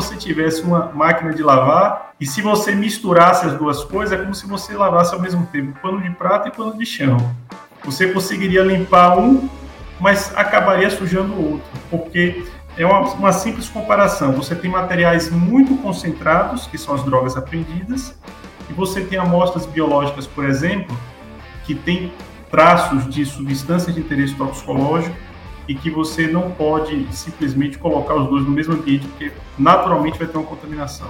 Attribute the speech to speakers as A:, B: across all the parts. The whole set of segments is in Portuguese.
A: você tivesse uma máquina de lavar e se você misturasse as duas coisas, é como se você lavasse ao mesmo tempo pano de prata e pano de chão. Você conseguiria limpar um, mas acabaria sujando o outro, porque é uma, uma simples comparação. Você tem materiais muito concentrados, que são as drogas apreendidas, e você tem amostras biológicas, por exemplo, que têm traços de substância de interesse toxicológico e que você não pode simplesmente colocar os dois no mesmo ambiente, porque naturalmente vai ter uma contaminação.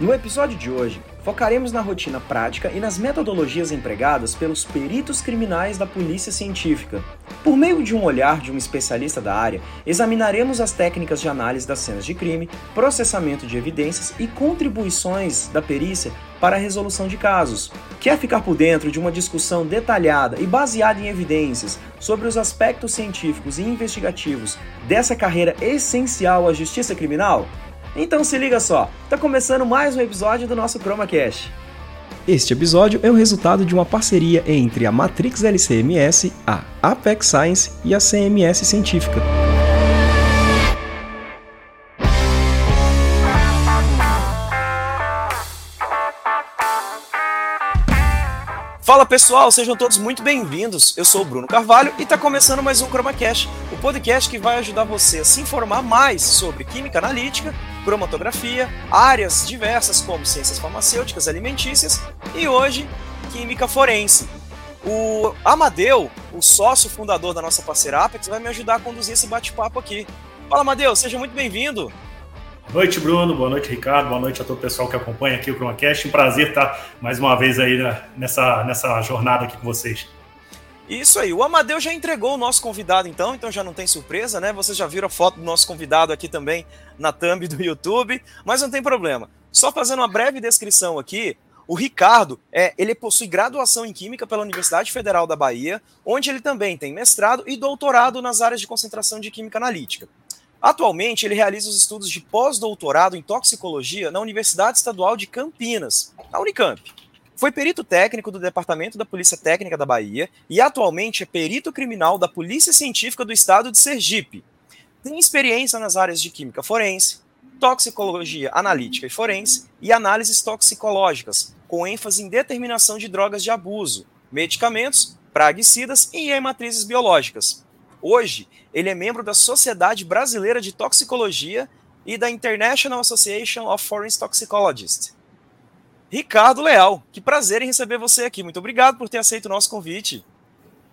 B: No episódio de hoje, focaremos na rotina prática e nas metodologias empregadas pelos peritos criminais da Polícia Científica. Por meio de um olhar de um especialista da área, examinaremos as técnicas de análise das cenas de crime, processamento de evidências e contribuições da perícia para a resolução de casos. Quer ficar por dentro de uma discussão detalhada e baseada em evidências sobre os aspectos científicos e investigativos dessa carreira essencial à justiça criminal? Então se liga só, tá começando mais um episódio do nosso ChromaCast. Este episódio é o resultado de uma parceria entre a Matrix LCMS, a Apex Science e a CMS Científica. Fala pessoal, sejam todos muito bem-vindos. Eu sou o Bruno Carvalho e está começando mais um ChromaCast, o podcast que vai ajudar você a se informar mais sobre química analítica, cromatografia, áreas diversas como ciências farmacêuticas, alimentícias e hoje química forense. O Amadeu, o sócio fundador da nossa parceira Apex, vai me ajudar a conduzir esse bate-papo aqui. Fala Amadeu, seja muito bem-vindo.
A: Boa noite, Bruno. Boa noite, Ricardo. Boa noite a todo o pessoal que acompanha aqui o ChromaCast. Um prazer estar mais uma vez aí nessa, nessa jornada aqui com vocês.
B: Isso aí, o Amadeu já entregou o nosso convidado então, então já não tem surpresa, né? Vocês já viram a foto do nosso convidado aqui também na thumb do YouTube, mas não tem problema. Só fazendo uma breve descrição aqui, o Ricardo, é, ele possui graduação em Química pela Universidade Federal da Bahia, onde ele também tem mestrado e doutorado nas áreas de concentração de Química Analítica. Atualmente, ele realiza os estudos de pós-doutorado em toxicologia na Universidade Estadual de Campinas, na Unicamp. Foi perito técnico do Departamento da Polícia Técnica da Bahia e atualmente é perito criminal da Polícia Científica do Estado de Sergipe. Tem experiência nas áreas de química forense, toxicologia analítica e forense e análises toxicológicas, com ênfase em determinação de drogas de abuso, medicamentos, praguicidas e hematrizes biológicas. Hoje, ele é membro da Sociedade Brasileira de Toxicologia e da International Association of Foreign Toxicologists. Ricardo Leal, que prazer em receber você aqui. Muito obrigado por ter aceito o nosso convite.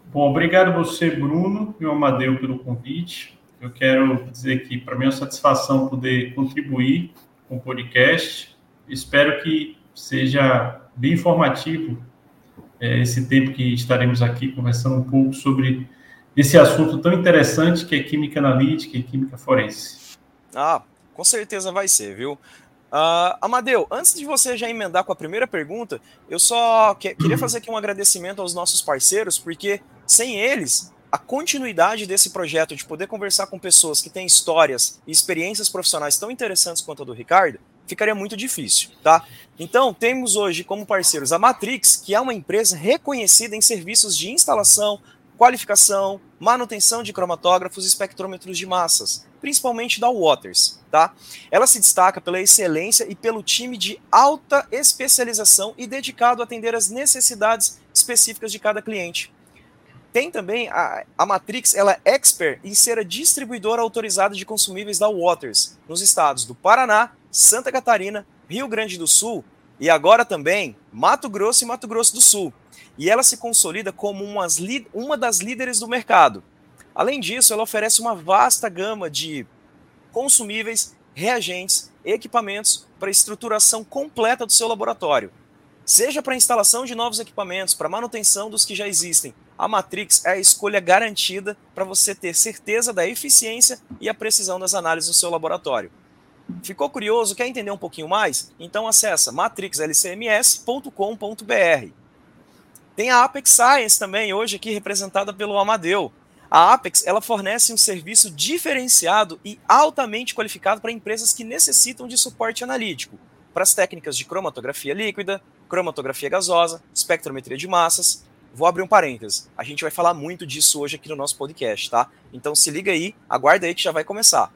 A: Bom, obrigado você, Bruno e o Amadeu, pelo convite. Eu quero dizer que para mim é uma satisfação poder contribuir com o podcast. Espero que seja bem informativo é, esse tempo que estaremos aqui conversando um pouco sobre esse assunto tão interessante que é química analítica e química forense.
B: Ah, com certeza vai ser, viu? Uh, Amadeu, antes de você já emendar com a primeira pergunta, eu só que, queria fazer aqui um agradecimento aos nossos parceiros, porque sem eles, a continuidade desse projeto de poder conversar com pessoas que têm histórias e experiências profissionais tão interessantes quanto a do Ricardo, ficaria muito difícil, tá? Então, temos hoje como parceiros a Matrix, que é uma empresa reconhecida em serviços de instalação, qualificação, manutenção de cromatógrafos e espectrômetros de massas, principalmente da Waters. Tá? Ela se destaca pela excelência e pelo time de alta especialização e dedicado a atender as necessidades específicas de cada cliente. Tem também a, a Matrix, ela é expert em ser a distribuidora autorizada de consumíveis da Waters nos estados do Paraná, Santa Catarina, Rio Grande do Sul e agora também Mato Grosso e Mato Grosso do Sul e ela se consolida como uma das líderes do mercado. Além disso, ela oferece uma vasta gama de consumíveis, reagentes, equipamentos para estruturação completa do seu laboratório. Seja para instalação de novos equipamentos, para manutenção dos que já existem, a Matrix é a escolha garantida para você ter certeza da eficiência e a precisão das análises no seu laboratório. Ficou curioso? Quer entender um pouquinho mais? Então acessa matrixlcms.com.br. Tem a Apex Science também, hoje aqui representada pelo Amadeu. A Apex ela fornece um serviço diferenciado e altamente qualificado para empresas que necessitam de suporte analítico para as técnicas de cromatografia líquida, cromatografia gasosa, espectrometria de massas. Vou abrir um parênteses. A gente vai falar muito disso hoje aqui no nosso podcast, tá? Então se liga aí, aguarda aí que já vai começar.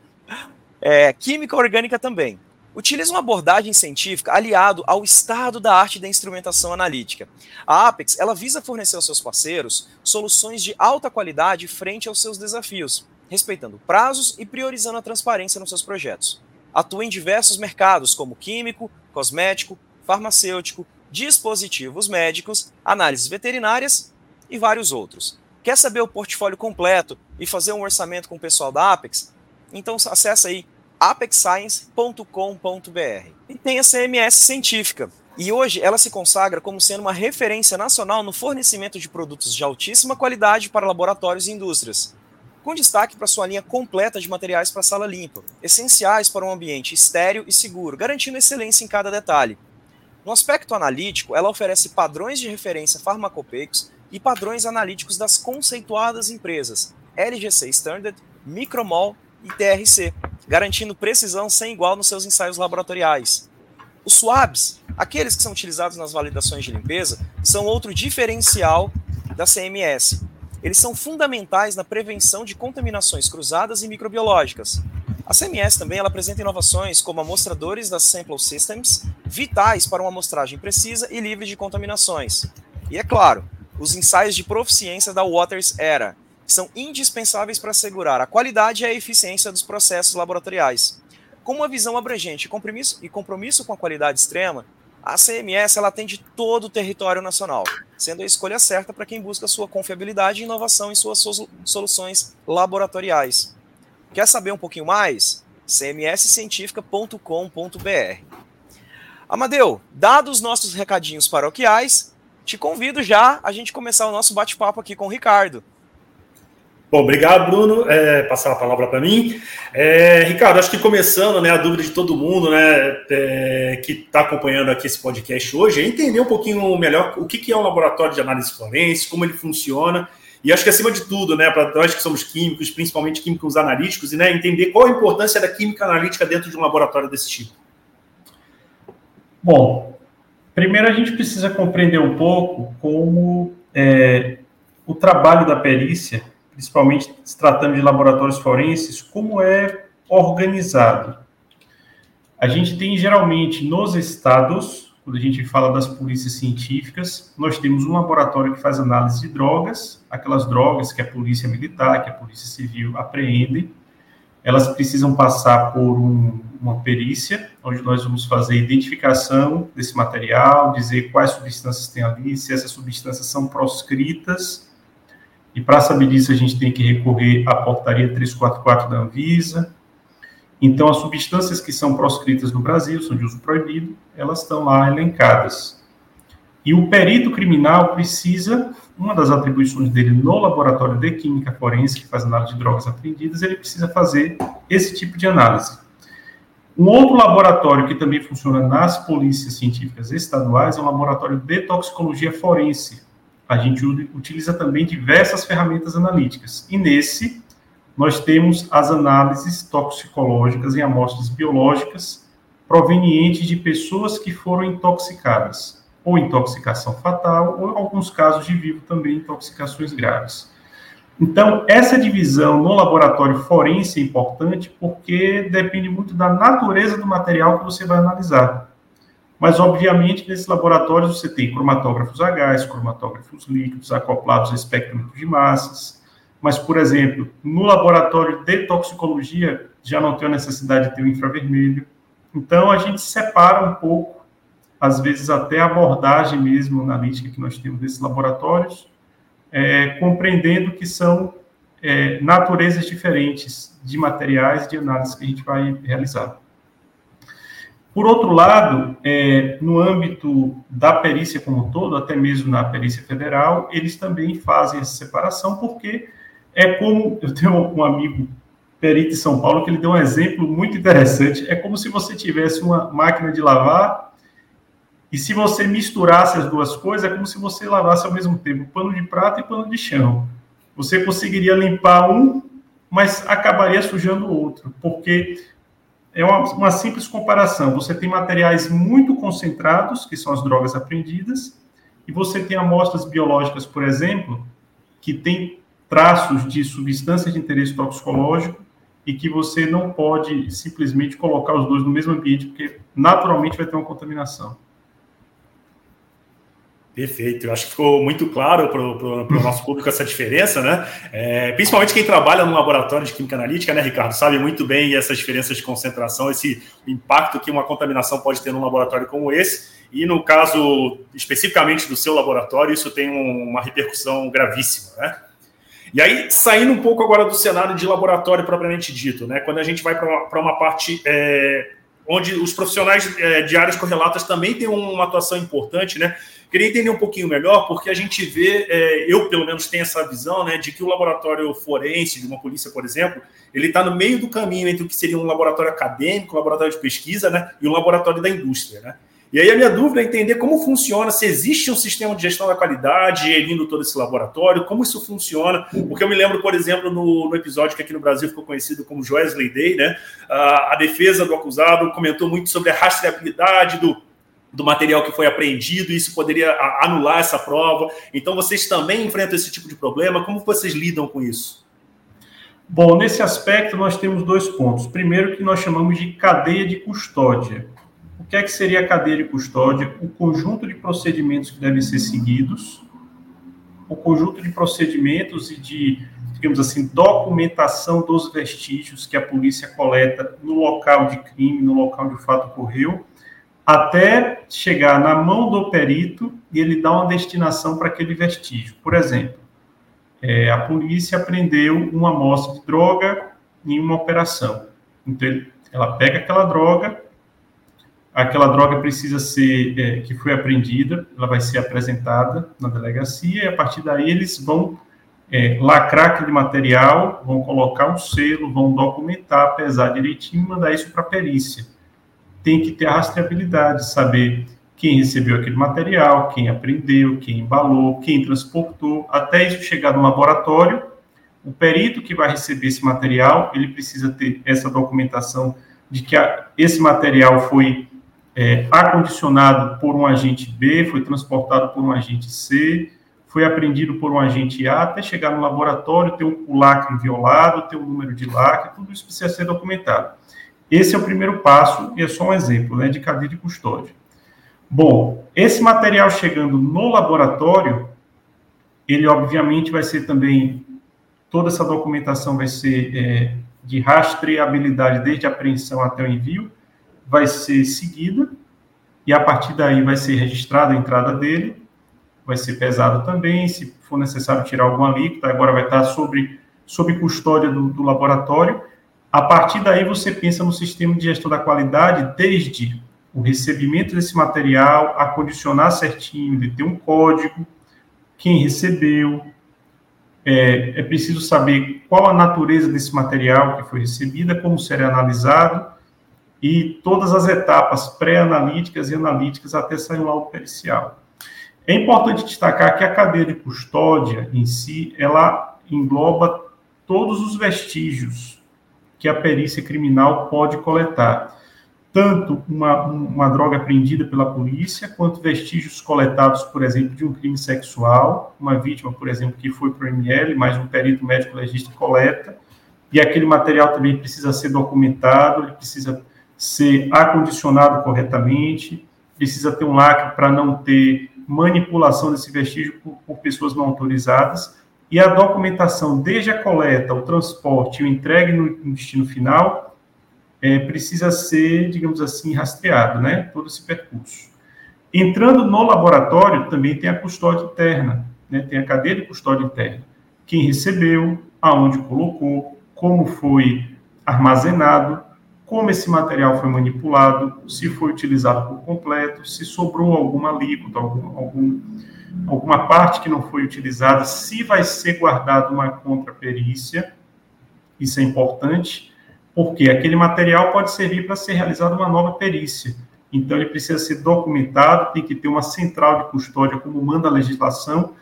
B: É, química orgânica também. Utiliza uma abordagem científica aliado ao estado da arte da instrumentação analítica. A Apex ela visa fornecer aos seus parceiros soluções de alta qualidade frente aos seus desafios, respeitando prazos e priorizando a transparência nos seus projetos. Atua em diversos mercados, como químico, cosmético, farmacêutico, dispositivos médicos, análises veterinárias e vários outros. Quer saber o portfólio completo e fazer um orçamento com o pessoal da Apex? Então acessa aí apexscience.com.br. E tem a CMS científica. E hoje ela se consagra como sendo uma referência nacional no fornecimento de produtos de altíssima qualidade para laboratórios e indústrias, com destaque para sua linha completa de materiais para sala limpa, essenciais para um ambiente estéreo e seguro, garantindo excelência em cada detalhe. No aspecto analítico, ela oferece padrões de referência farmacopeicos e padrões analíticos das conceituadas empresas LGC Standard, Micromol e TRC, garantindo precisão sem igual nos seus ensaios laboratoriais. Os swabs, aqueles que são utilizados nas validações de limpeza, são outro diferencial da CMS. Eles são fundamentais na prevenção de contaminações cruzadas e microbiológicas. A CMS também ela apresenta inovações como amostradores das Sample Systems, vitais para uma amostragem precisa e livre de contaminações. E é claro, os ensaios de proficiência da Waters Era, são indispensáveis para assegurar a qualidade e a eficiência dos processos laboratoriais. Com uma visão abrangente e compromisso, com a qualidade extrema, a CMS ela atende todo o território nacional, sendo a escolha certa para quem busca sua confiabilidade e inovação em suas soluções laboratoriais. Quer saber um pouquinho mais? cmscientifica.com.br. Amadeu, dados nossos recadinhos paroquiais, te convido já a gente começar o nosso bate-papo aqui com o Ricardo.
C: Bom, obrigado, Bruno. É, passar a palavra para mim. É, Ricardo, acho que começando, né, a dúvida de todo mundo, né, é, que está acompanhando aqui esse podcast hoje, é entender um pouquinho melhor o que, que é o laboratório de análise forense, como ele funciona. E acho que acima de tudo, né, para nós que somos químicos, principalmente químicos analíticos, e né, entender qual a importância da química analítica dentro de um laboratório desse tipo.
A: Bom, primeiro a gente precisa compreender um pouco como é, o trabalho da perícia principalmente se tratando de laboratórios forenses, como é organizado. A gente tem geralmente nos estados, quando a gente fala das polícias científicas, nós temos um laboratório que faz análise de drogas, aquelas drogas que a polícia militar, que a polícia civil apreende, elas precisam passar por um, uma perícia, onde nós vamos fazer identificação desse material, dizer quais substâncias tem ali, se essas substâncias são proscritas e para saber disso, a gente tem que recorrer à portaria 344 da Anvisa. Então, as substâncias que são proscritas no Brasil, são de uso proibido, elas estão lá elencadas. E o perito criminal precisa, uma das atribuições dele no laboratório de química forense, que faz análise de drogas apreendidas, ele precisa fazer esse tipo de análise. Um outro laboratório que também funciona nas polícias científicas estaduais é o laboratório de toxicologia forense, a gente utiliza também diversas ferramentas analíticas. E nesse, nós temos as análises toxicológicas em amostras biológicas provenientes de pessoas que foram intoxicadas, ou intoxicação fatal, ou alguns casos de vivo também intoxicações graves. Então, essa divisão no laboratório forense é importante porque depende muito da natureza do material que você vai analisar. Mas, obviamente, nesses laboratórios você tem cromatógrafos a gás, cromatógrafos líquidos acoplados a espectrômetro de massas. Mas, por exemplo, no laboratório de toxicologia, já não tem a necessidade de ter o infravermelho. Então, a gente separa um pouco, às vezes até a abordagem mesmo analítica que nós temos desses laboratórios, é, compreendendo que são é, naturezas diferentes de materiais de análise que a gente vai realizar. Por outro lado, é, no âmbito da perícia como um todo, até mesmo na perícia federal, eles também fazem essa separação, porque é como eu tenho um amigo perito de São Paulo que ele deu um exemplo muito interessante. É como se você tivesse uma máquina de lavar e se você misturasse as duas coisas, é como se você lavasse ao mesmo tempo pano de prata e pano de chão. Você conseguiria limpar um, mas acabaria sujando o outro, porque é uma, uma, simples comparação. Você tem materiais muito concentrados, que são as drogas apreendidas, e você tem amostras biológicas, por exemplo, que têm traços de substâncias de interesse toxicológico e que você não pode simplesmente colocar os dois no mesmo ambiente, porque naturalmente vai ter uma contaminação.
C: Perfeito, eu acho que ficou muito claro para o nosso público essa diferença, né? É, principalmente quem trabalha no laboratório de química analítica, né, Ricardo, sabe muito bem essas diferenças de concentração, esse impacto que uma contaminação pode ter num laboratório como esse. E no caso especificamente do seu laboratório, isso tem uma repercussão gravíssima, né? E aí, saindo um pouco agora do cenário de laboratório propriamente dito, né? Quando a gente vai para uma, parte é, onde os profissionais é, de áreas correlatas também têm uma atuação importante, né? Queria entender um pouquinho melhor, porque a gente vê, é, eu pelo menos tenho essa visão, né, de que o laboratório forense de uma polícia, por exemplo, ele está no meio do caminho entre o que seria um laboratório acadêmico, um laboratório de pesquisa, né, e um laboratório da indústria, né? E aí a minha dúvida é entender como funciona, se existe um sistema de gestão da qualidade gerindo todo esse laboratório, como isso funciona, porque eu me lembro, por exemplo, no, no episódio que aqui no Brasil ficou conhecido como Joesley Day, né? A, a defesa do acusado comentou muito sobre a rastreabilidade do, do material que foi apreendido, isso poderia anular essa prova. Então, vocês também enfrentam esse tipo de problema? Como vocês lidam com isso?
A: Bom, nesse aspecto, nós temos dois pontos. Primeiro, que nós chamamos de cadeia de custódia. O que é que seria a cadeia de custódia? O conjunto de procedimentos que devem ser seguidos, o conjunto de procedimentos e de, digamos assim, documentação dos vestígios que a polícia coleta no local de crime, no local o fato ocorreu, até chegar na mão do perito e ele dar uma destinação para aquele vestígio. Por exemplo, é, a polícia prendeu uma amostra de droga em uma operação. Então, ela pega aquela droga, aquela droga precisa ser, é, que foi apreendida, ela vai ser apresentada na delegacia, e a partir daí eles vão é, lacrar aquele material, vão colocar um selo, vão documentar, pesar direitinho e mandar isso para a perícia. Tem que ter a rastreabilidade, saber quem recebeu aquele material, quem apreendeu, quem embalou, quem transportou, até isso chegar no laboratório. O perito que vai receber esse material, ele precisa ter essa documentação de que a, esse material foi é, acondicionado por um agente B, foi transportado por um agente C, foi apreendido por um agente A, até chegar no laboratório, ter o lacre violado, ter o número de lacre, tudo isso precisa ser documentado. Esse é o primeiro passo, e é só um exemplo né, de cadeia de custódia. Bom, esse material chegando no laboratório, ele obviamente vai ser também, toda essa documentação vai ser é, de rastreabilidade desde a apreensão até o envio, vai ser seguida e a partir daí vai ser registrada a entrada dele, vai ser pesado também, se for necessário tirar alguma alíquota, agora vai estar sobre, sob custódia do, do laboratório. A partir daí você pensa no sistema de gestão da qualidade desde o recebimento desse material, acondicionar certinho, de ter um código, quem recebeu, é, é, preciso saber qual a natureza desse material que foi recebida, como será analisado, e todas as etapas pré-analíticas e analíticas até sair um laudo pericial. É importante destacar que a cadeia de custódia em si, ela engloba todos os vestígios que a perícia criminal pode coletar, tanto uma, uma droga apreendida pela polícia, quanto vestígios coletados, por exemplo, de um crime sexual, uma vítima, por exemplo, que foi para o ML, mas um perito médico legista coleta, e aquele material também precisa ser documentado, ele precisa ser acondicionado corretamente, precisa ter um lacre para não ter manipulação desse vestígio por, por, pessoas não autorizadas, e a documentação, desde a coleta, o transporte e o entregue no, no destino final, é, precisa ser, digamos assim, rastreado, né? Todo esse percurso. Entrando no laboratório, também tem a custódia interna, né? Tem a cadeia de custódia interna. Quem recebeu, aonde colocou, como foi armazenado, como esse material foi manipulado, se foi utilizado por completo, se sobrou alguma alíquota, algum, algum, alguma parte que não foi utilizada, se vai ser guardado uma contraperícia, isso é importante, porque aquele material pode servir para ser realizada uma nova perícia. Então, ele precisa ser documentado, tem que ter uma central de custódia, como manda a legislação.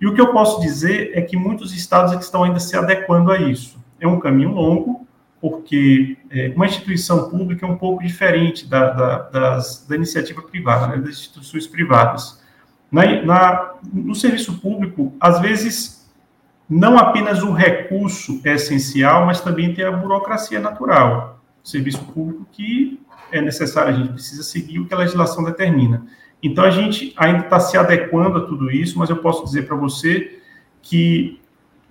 A: E o que eu posso dizer é que muitos estados estão ainda se adequando a isso. É um caminho longo, porque é, uma instituição pública é um pouco diferente da, da, das, da iniciativa privada, né, das instituições privadas. Na, na, no serviço público, às vezes, não apenas o recurso é essencial, mas também tem a burocracia natural. O serviço público que é necessário, a gente precisa seguir o que a legislação determina. Então, a gente ainda está se adequando a tudo isso, mas eu posso dizer para você que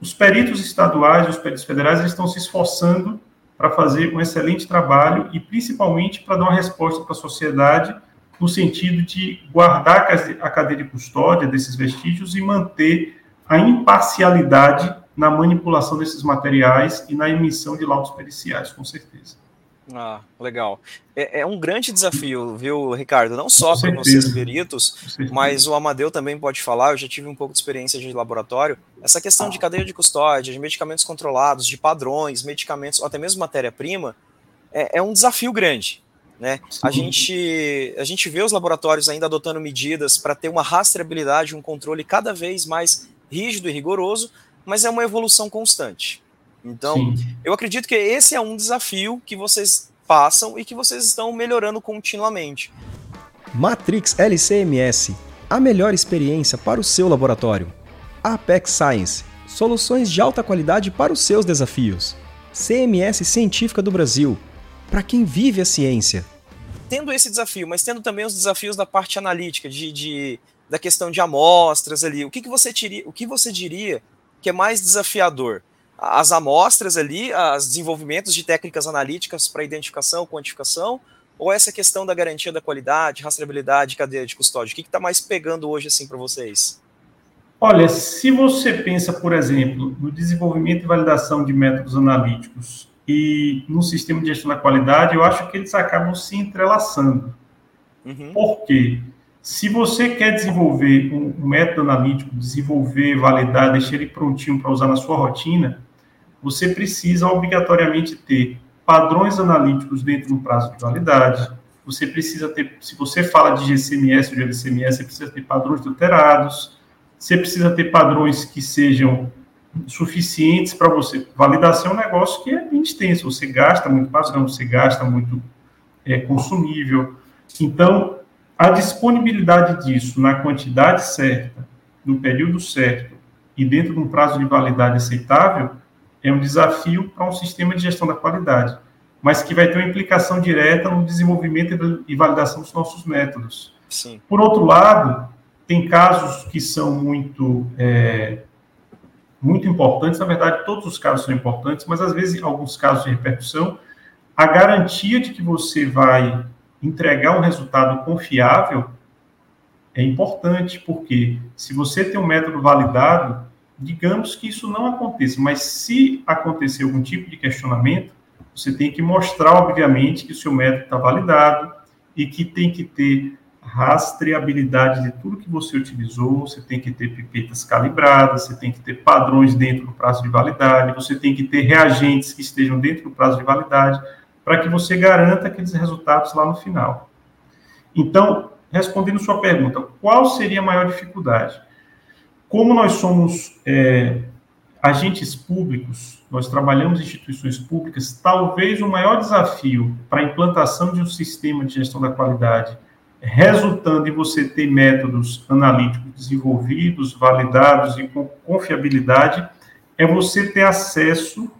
A: os peritos estaduais os peritos federais estão se esforçando para fazer um excelente trabalho e, principalmente, para dar uma resposta para a sociedade no sentido de guardar a cadeia de custódia desses vestígios e manter a imparcialidade na manipulação desses materiais e na emissão de laudos periciais, com certeza.
B: Ah, legal. É, é, um grande desafio, viu, Ricardo? Não só para vocês peritos, mas o Amadeu também pode falar. Eu já tive um pouco de experiência de laboratório. Essa questão de cadeia de custódia, de medicamentos controlados, de padrões, medicamentos, ou até mesmo matéria-prima, é, é, um desafio grande. Né? A, gente, a gente vê os laboratórios ainda adotando medidas para ter uma rastreabilidade, um controle cada vez mais rígido e rigoroso, mas é uma evolução constante. Então, Sim. eu acredito que esse é um desafio que vocês passam e que vocês estão melhorando continuamente.
D: Matrix LCMS, a melhor experiência para o seu laboratório. Apex Science, soluções de alta qualidade para os seus desafios. CMS Científica do Brasil, para quem vive a ciência.
B: Tendo esse desafio, mas tendo também os desafios da parte analítica, de, de da questão de amostras ali, o que, que você diria, o que você diria que é mais desafiador? as amostras ali, os desenvolvimentos de técnicas analíticas para identificação, quantificação, ou essa questão da garantia da qualidade, rastreabilidade, cadeia de custódia? O que está mais pegando hoje assim para vocês?
A: Olha, se você pensa, por exemplo, no desenvolvimento e validação de métodos analíticos e no sistema de gestão da qualidade, eu acho que eles acabam se entrelaçando. Uhum. Por quê? Se você quer desenvolver um método analítico, desenvolver, validar, deixar ele prontinho para usar na sua rotina, você precisa obrigatoriamente ter padrões analíticos dentro do prazo de validade. Você precisa ter, se você fala de GCMS ou de LCMS, você precisa ter padrões alterados. Você precisa ter padrões que sejam suficientes para você. Validação é um negócio que é bem extenso. Você gasta muito padrão, você gasta muito é, consumível. Então, a disponibilidade disso na quantidade certa, no período certo e dentro de um prazo de validade aceitável é um desafio para um sistema de gestão da qualidade, mas que vai ter uma implicação direta no desenvolvimento e validação dos nossos métodos. Sim. Por outro lado, tem casos que são muito é, muito importantes, na verdade, todos os casos são importantes, mas às vezes, alguns casos de repercussão, a garantia de que você vai entregar um resultado confiável é importante, porque se você tem um método validado, digamos que isso não aconteça, mas se acontecer algum tipo de questionamento, você tem que mostrar, obviamente, que o seu método está validado e que tem que ter rastreabilidade de tudo que você utilizou, você tem que ter pipetas calibradas, você tem que ter padrões dentro do prazo de validade, você tem que ter reagentes que estejam dentro do prazo de validade, para que você garanta aqueles resultados lá no final. Então, respondendo sua pergunta, qual seria a maior dificuldade? Como nós somos é, agentes públicos, nós trabalhamos em instituições públicas, talvez o maior desafio para a implantação de um sistema de gestão da qualidade, resultando em você ter métodos analíticos desenvolvidos, validados e com confiabilidade, é você ter acesso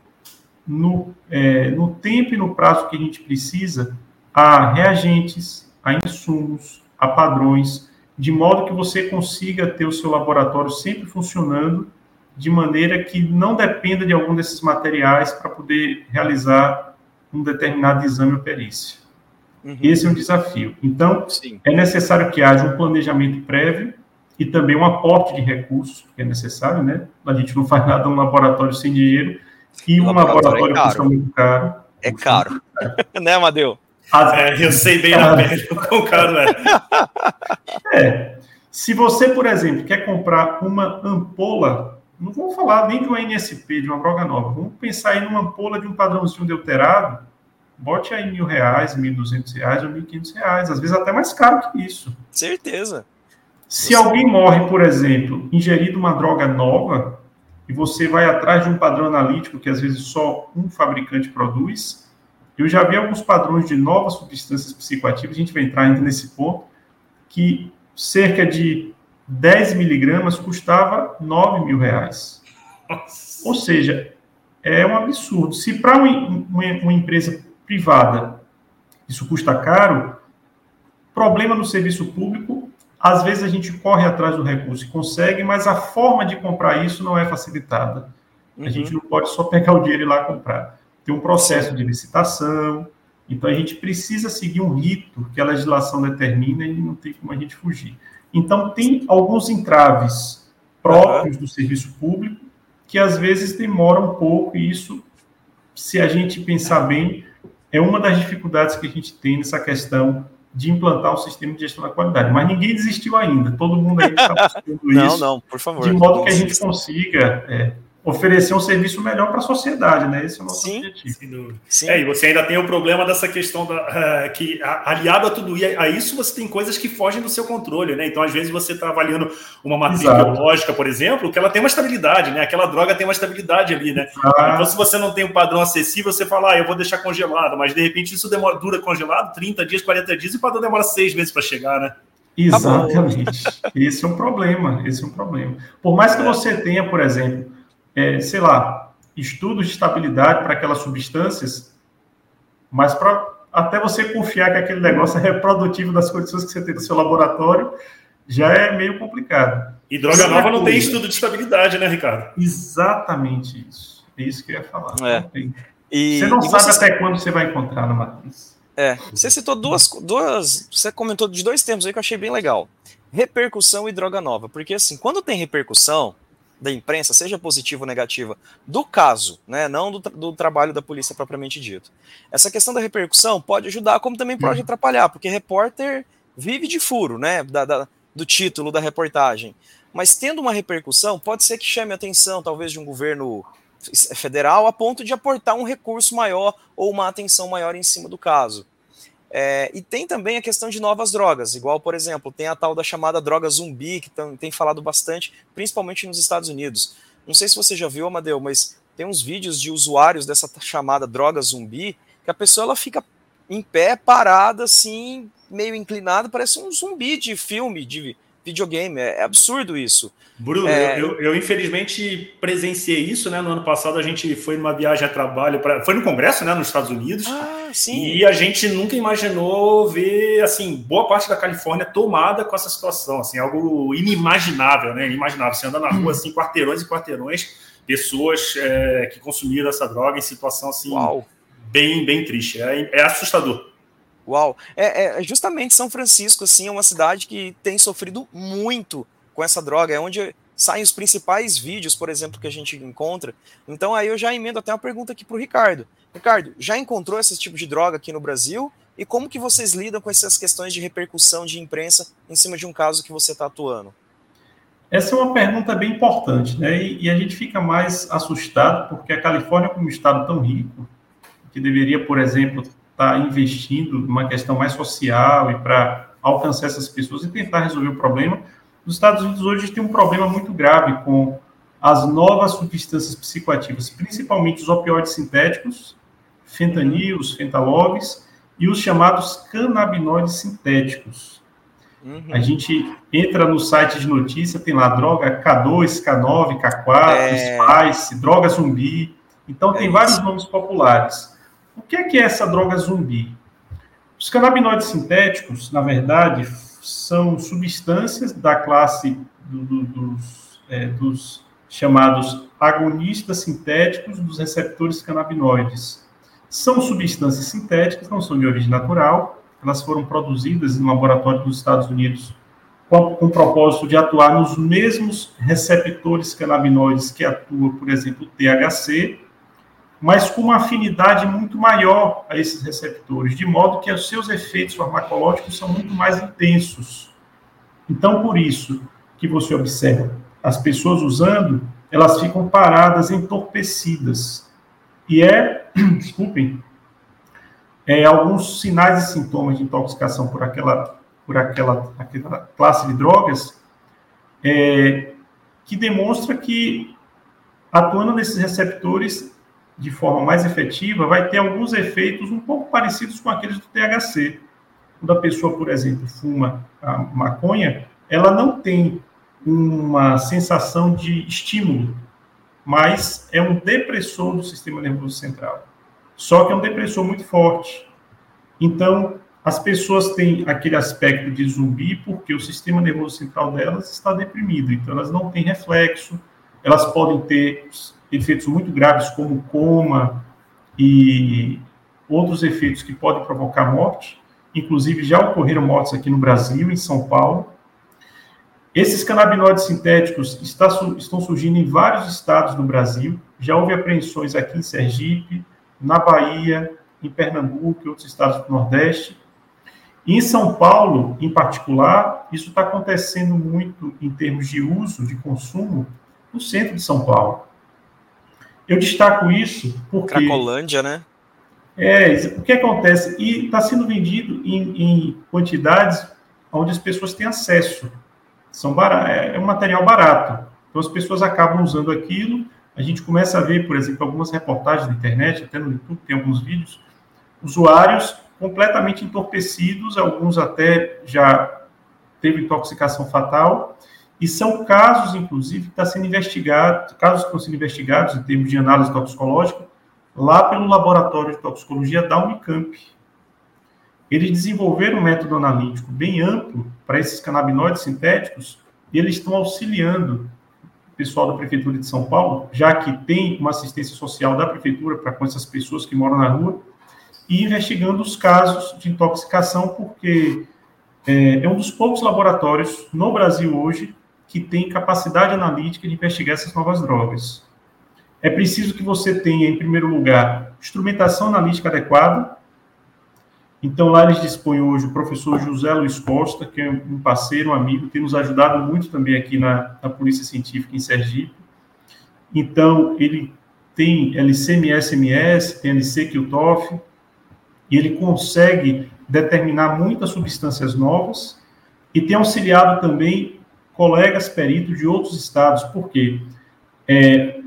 A: no, é, no tempo e no prazo que a gente precisa a reagentes, a insumos, a padrões, de modo que você consiga ter o seu laboratório sempre funcionando de maneira que não dependa de algum desses materiais para poder realizar um determinado exame ou perícia. Uhum. Esse é um desafio. Então, Sim. é necessário que haja um planejamento prévio e também um aporte de recursos, que é necessário, né? A gente não faz nada no laboratório sem dinheiro, e um laboratório, laboratório é custa muito caro.
B: É caro. né, Amadeu?
C: As... É, eu sei bem na pele o caro é.
A: É. Se você, por exemplo, quer comprar uma ampola, não vamos falar nem de uma NSP, de uma droga nova, vamos pensar em uma ampola de um padrãozinho deuterado, bote aí mil reais, mil duzentos reais ou mil quinhentos reais, às vezes até mais caro que isso.
B: Certeza.
A: Se alguém morre, por exemplo, ingerindo uma droga nova, e você vai atrás de um padrão analítico que às vezes só um fabricante produz, eu já vi alguns padrões de novas substâncias psicoativas, a gente vai entrar ainda nesse ponto, que cerca de 10 miligramas custava 9 mil reais. Ou seja, é um absurdo. Se para uma, uma, uma empresa privada isso custa caro, problema no serviço público, às vezes a gente corre atrás do recurso e consegue, mas a forma de comprar isso não é facilitada. Uhum. A gente não pode só pegar o dinheiro e ir lá comprar. Tem um processo de licitação, então a gente precisa seguir um rito que a legislação determina e não tem como a gente fugir. Então tem alguns entraves próprios uhum. do serviço público que às vezes demoram um pouco e isso, se a gente pensar bem, é uma das dificuldades que a gente tem nessa questão de implantar um sistema de gestão da qualidade. Mas ninguém desistiu ainda, todo mundo ainda está buscando
B: isso. Não, não, por favor.
A: De modo que a gente consiga é, oferecer um serviço melhor para a sociedade, né? Esse é o nosso
C: Sim.
A: objetivo.
C: Sim. É, e você ainda tem o problema dessa questão da, uh, que, aliado a tudo a isso, você tem coisas que fogem do seu controle, né? Então, às vezes, você está avaliando uma matriz Exato. biológica, por exemplo, que ela tem uma estabilidade, né? Aquela droga tem uma estabilidade ali, né? Ah. Então, se você não tem um padrão acessível, você fala, ah, eu vou deixar congelado, mas de repente isso demora, dura congelado 30 dias, 40 dias, e o padrão demora seis meses para chegar, né?
A: Exatamente. esse é um problema. Esse é um problema. Por mais que é. você tenha, por exemplo, é, sei lá, estudos de estabilidade para aquelas substâncias, mas para até você confiar que aquele negócio é reprodutivo das condições que você tem no seu laboratório, já é meio complicado.
C: E droga nova não tem estudo de estabilidade, né, Ricardo?
A: Exatamente isso. É isso que eu ia falar. É. E, você não sabe você... até quando você vai encontrar na matriz.
B: É, você citou duas, duas. Você comentou de dois termos aí que eu achei bem legal: repercussão e droga nova. Porque, assim, quando tem repercussão, da imprensa, seja positiva ou negativa, do caso, né, não do, do, trabalho da polícia propriamente dito. Essa questão da repercussão pode ajudar, como também pode atrapalhar, porque repórter vive de furo, né, da, da, do título da reportagem. Mas tendo uma repercussão, pode ser que chame a atenção, talvez, de um governo federal, a ponto de aportar um recurso maior ou uma atenção maior em cima do caso. É, e tem também a questão de novas drogas, igual, por exemplo, tem a tal da chamada droga zumbi, que tem, tem falado bastante, principalmente nos Estados Unidos. Não sei se você já viu, Amadeu, mas tem uns vídeos de usuários dessa chamada droga zumbi, que a pessoa ela fica em pé, parada, assim, meio inclinada, parece um zumbi de filme, de videogame. É, absurdo isso.
C: Bruno, é... eu, eu, infelizmente presenciei isso, né? No ano passado a gente foi numa viagem a trabalho, pra, foi no Congresso, né? Nos Estados Unidos.
B: Ah, sim.
C: E a gente nunca imaginou ver, assim, boa parte da Califórnia tomada com essa situação, assim, algo inimaginável, né? Inimaginável. Você anda na rua, assim, quarteirões e quarteirões, pessoas é, que consumiram essa droga em situação, assim, Uau. bem, bem triste. É, é assustador.
B: Uau! É, é, justamente São Francisco, assim, é uma cidade que tem sofrido muito com essa droga, é onde saem os principais vídeos, por exemplo, que a gente encontra. Então aí eu já emendo até uma pergunta aqui para o Ricardo. Ricardo, já encontrou esse tipo de droga aqui no Brasil? E como que vocês lidam com essas questões de repercussão de imprensa em cima de um caso que você está atuando?
A: Essa é uma pergunta bem importante, né? E, e, a gente fica mais assustado porque a Califórnia, como um estado tão rico, que deveria, por exemplo, estar tá investindo numa questão mais social e para alcançar essas pessoas e tentar resolver o problema, nos Estados Unidos hoje tem um problema muito grave com as novas substâncias psicoativas, principalmente os opioides sintéticos, fentanil, os fentalogs e os chamados canabinoides sintéticos. Uhum. A gente entra no site de notícia, tem lá droga K2, K9, K4, é... Spice, droga zumbi. Então, tem é vários nomes populares. O que é que é essa droga zumbi? Os canabinoides sintéticos, na verdade, são substâncias da classe do, do, dos, é, dos chamados agonistas sintéticos dos receptores canabinoides. São substâncias sintéticas, não são de origem natural, elas foram produzidas em laboratório dos Estados Unidos com, com o propósito de atuar nos mesmos receptores canabinoides que atua, por exemplo, o THC, mas com uma afinidade muito maior a esses receptores, de modo que os seus efeitos farmacológicos são muito mais intensos. Então, por isso que você observa as pessoas usando, elas ficam paradas, entorpecidas. E é, desculpem, é, alguns sinais e sintomas de intoxicação por aquela, por aquela, aquela classe de drogas é, que demonstra que atuando nesses receptores de forma mais efetiva, vai ter alguns efeitos um pouco parecidos com aqueles do THC. Quando a pessoa, por exemplo, fuma a maconha, ela não tem uma sensação de estímulo, mas é um depressor do sistema nervoso central. Só que é um depressor muito forte. Então, as pessoas têm aquele aspecto de zumbi porque o sistema nervoso central delas está deprimido, então elas não têm reflexo, elas podem ter efeitos muito graves como coma e outros efeitos que podem provocar morte. Inclusive, já ocorreram mortes aqui no Brasil, em São Paulo. Esses canabinoides sintéticos está, estão surgindo em vários estados do Brasil. Já houve apreensões aqui em Sergipe, na Bahia, em Pernambuco e outros estados do Nordeste. Em São Paulo, em particular, isso está acontecendo muito em termos de uso, de consumo, no centro de São Paulo. Eu destaco isso porque.
B: Cracolândia, né?
A: É, o que acontece? E está sendo vendido em, em, quantidades onde as pessoas têm acesso. São bar... É, é um material barato. Então as pessoas acabam usando aquilo. A gente começa a ver, por exemplo, algumas reportagens na internet, até no YouTube tem alguns vídeos, usuários completamente entorpecidos, alguns até já teve intoxicação fatal, e são casos, inclusive, que estão tá sendo investigados, casos que estão sendo investigados em termos de análise toxicológica, lá pelo laboratório de toxicologia da Unicamp. Eles desenvolveram um método analítico bem amplo para esses canabinoides sintéticos e eles estão auxiliando o pessoal da Prefeitura de São Paulo, já que tem uma assistência social da Prefeitura para com essas pessoas que moram na rua, e investigando os casos de intoxicação, porque é, é um dos poucos laboratórios no Brasil hoje que tem capacidade analítica de investigar essas novas drogas. É preciso que você tenha, em primeiro lugar, instrumentação analítica adequada. Então, lá eles dispõem hoje o professor José Luiz Costa, que é um parceiro, um amigo, tem nos ajudado muito também aqui na, na Polícia Científica em Sergipe. Então, ele tem LCMS-MS, tem LC-QTOF, e ele consegue determinar muitas substâncias novas e tem auxiliado também colegas peritos de outros estados, porque é,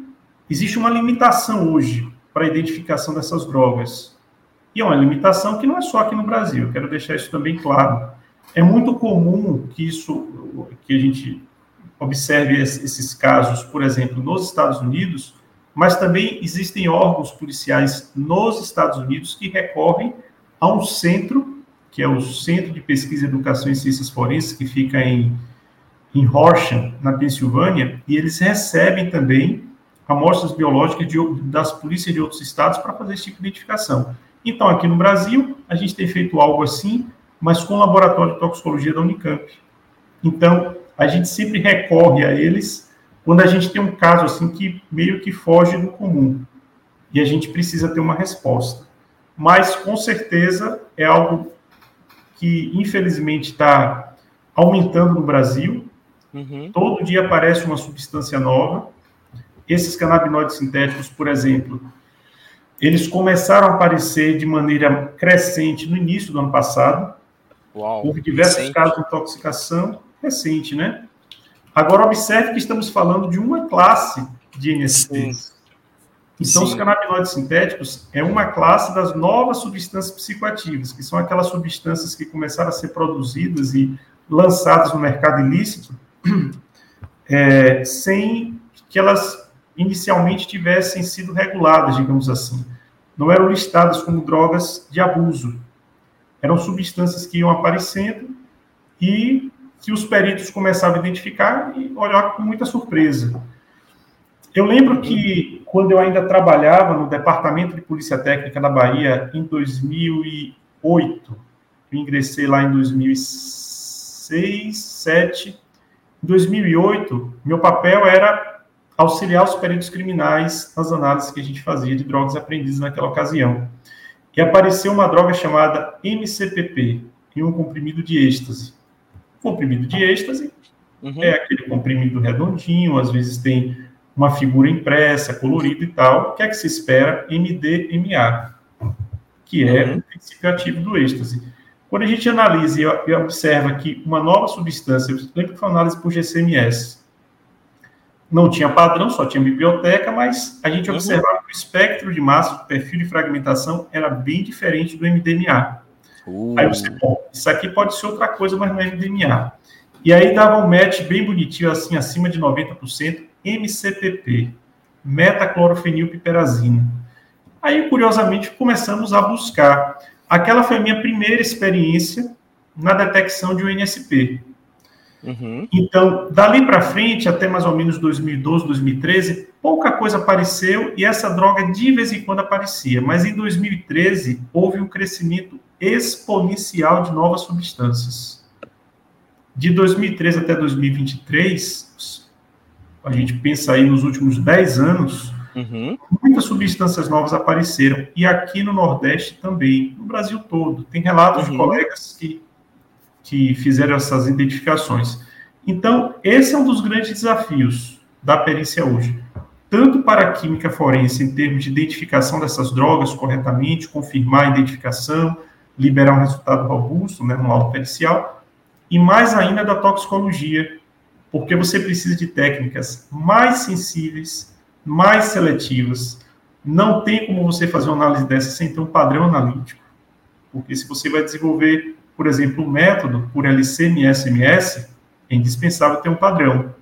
A: existe uma limitação hoje para a identificação dessas drogas. E é uma limitação que não é só aqui no Brasil, eu quero deixar isso também claro. É muito comum que isso, que a gente observe esses casos, por exemplo, nos Estados Unidos, mas também existem órgãos policiais nos Estados Unidos que recorrem a um centro, que é o Centro de Pesquisa, Educação e Ciências Forenses, que fica em em Horsham, na Pensilvânia, e eles recebem também amostras biológicas de, das polícias de outros estados para fazer esse tipo de identificação. Então, aqui no Brasil, a gente tem feito algo assim, mas com o laboratório de toxicologia da Unicamp. Então, a gente sempre recorre a eles quando a gente tem um caso assim que meio que foge do comum e a gente precisa ter uma resposta. Mas, com certeza, é algo que, infelizmente, está aumentando no Brasil. Uhum. Todo dia aparece uma substância nova. Esses canabinoides sintéticos, por exemplo, eles começaram a aparecer de maneira crescente no início do ano passado. Uau, Houve diversos recente. casos de intoxicação recente, né? Agora, observe que estamos falando de uma classe de NSTs. Então, Sim. os canabinoides sintéticos é uma classe das novas substâncias psicoativas, que são aquelas substâncias que começaram a ser produzidas e lançadas no mercado ilícito é, sem que elas inicialmente tivessem sido reguladas, digamos assim. Não eram listadas como drogas de abuso. Eram substâncias que iam aparecendo e que os peritos começavam a identificar e olhar com muita surpresa. Eu lembro que quando eu ainda trabalhava no Departamento de Polícia Técnica da Bahia em 2008, eu ingressei lá em 2006, 2007, em 2008, meu papel era auxiliar os peritos criminais nas análises que a gente fazia de drogas apreendidas naquela ocasião. E apareceu uma droga chamada MCPP, em um comprimido de êxtase. Comprimido de êxtase uhum. é aquele comprimido redondinho, às vezes tem uma figura impressa, colorida e tal. O que é que se espera? MDMA, que é uhum. o princípio ativo do êxtase. Quando a gente analisa e observa que uma nova substância, lembra que foi análise por GCMS, não tinha padrão, só tinha biblioteca, mas a gente uhum. observava que o espectro de massa, o perfil de fragmentação era bem diferente do MDMA. Uh. Aí você, bom, isso aqui pode ser outra coisa, mas não é MDMA. E aí dava um match bem bonitinho, assim, acima de 90%, MCPP. metaclorofenilpiperazina. Aí, curiosamente, começamos a buscar. Aquela foi a minha primeira experiência na detecção de um NSP. Uhum. Então, dali para frente, até mais ou menos 2012, 2013, pouca coisa apareceu e essa droga de vez em quando aparecia. Mas em 2013 houve um crescimento exponencial de novas substâncias. De 2013 até 2023, a gente pensa aí nos últimos 10 anos, uhum. muitas substâncias novas apareceram. E aqui no Nordeste também, no Brasil todo. Tem relatos uhum. de colegas que que fizeram essas identificações. Então, esse é um dos grandes desafios da perícia hoje, tanto para a química forense, em termos de identificação dessas drogas corretamente, confirmar a identificação, liberar um resultado robusto, né, no laudo pericial, e mais ainda da toxicologia, porque você precisa de técnicas mais sensíveis, mais seletivas. Não tem como você fazer uma análise dessa sem ter um padrão analítico, porque se você vai desenvolver por exemplo, o método por LCMS-MS é indispensável ter um padrão.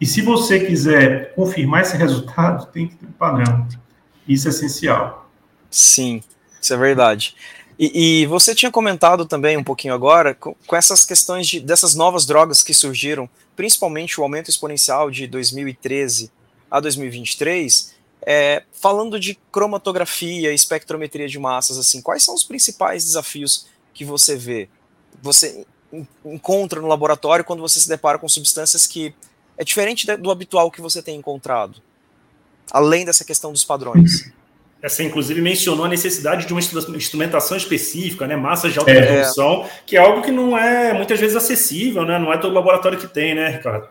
A: E se você quiser confirmar esse resultado, tem que ter um padrão. Isso é essencial.
B: Sim, isso é verdade. E, e você tinha comentado também um pouquinho agora com, com essas questões de, dessas novas drogas que surgiram, principalmente o aumento exponencial de 2013 a 2023, é, falando de cromatografia, espectrometria de massas, assim, quais são os principais desafios que você vê, você encontra no laboratório quando você se depara com substâncias que é diferente do habitual que você tem encontrado, além dessa questão dos padrões.
C: Essa, inclusive, mencionou a necessidade de uma instrumentação específica, né? Massas de alta é. resolução, que é algo que não é muitas vezes acessível, né? Não é todo laboratório que tem, né, Ricardo?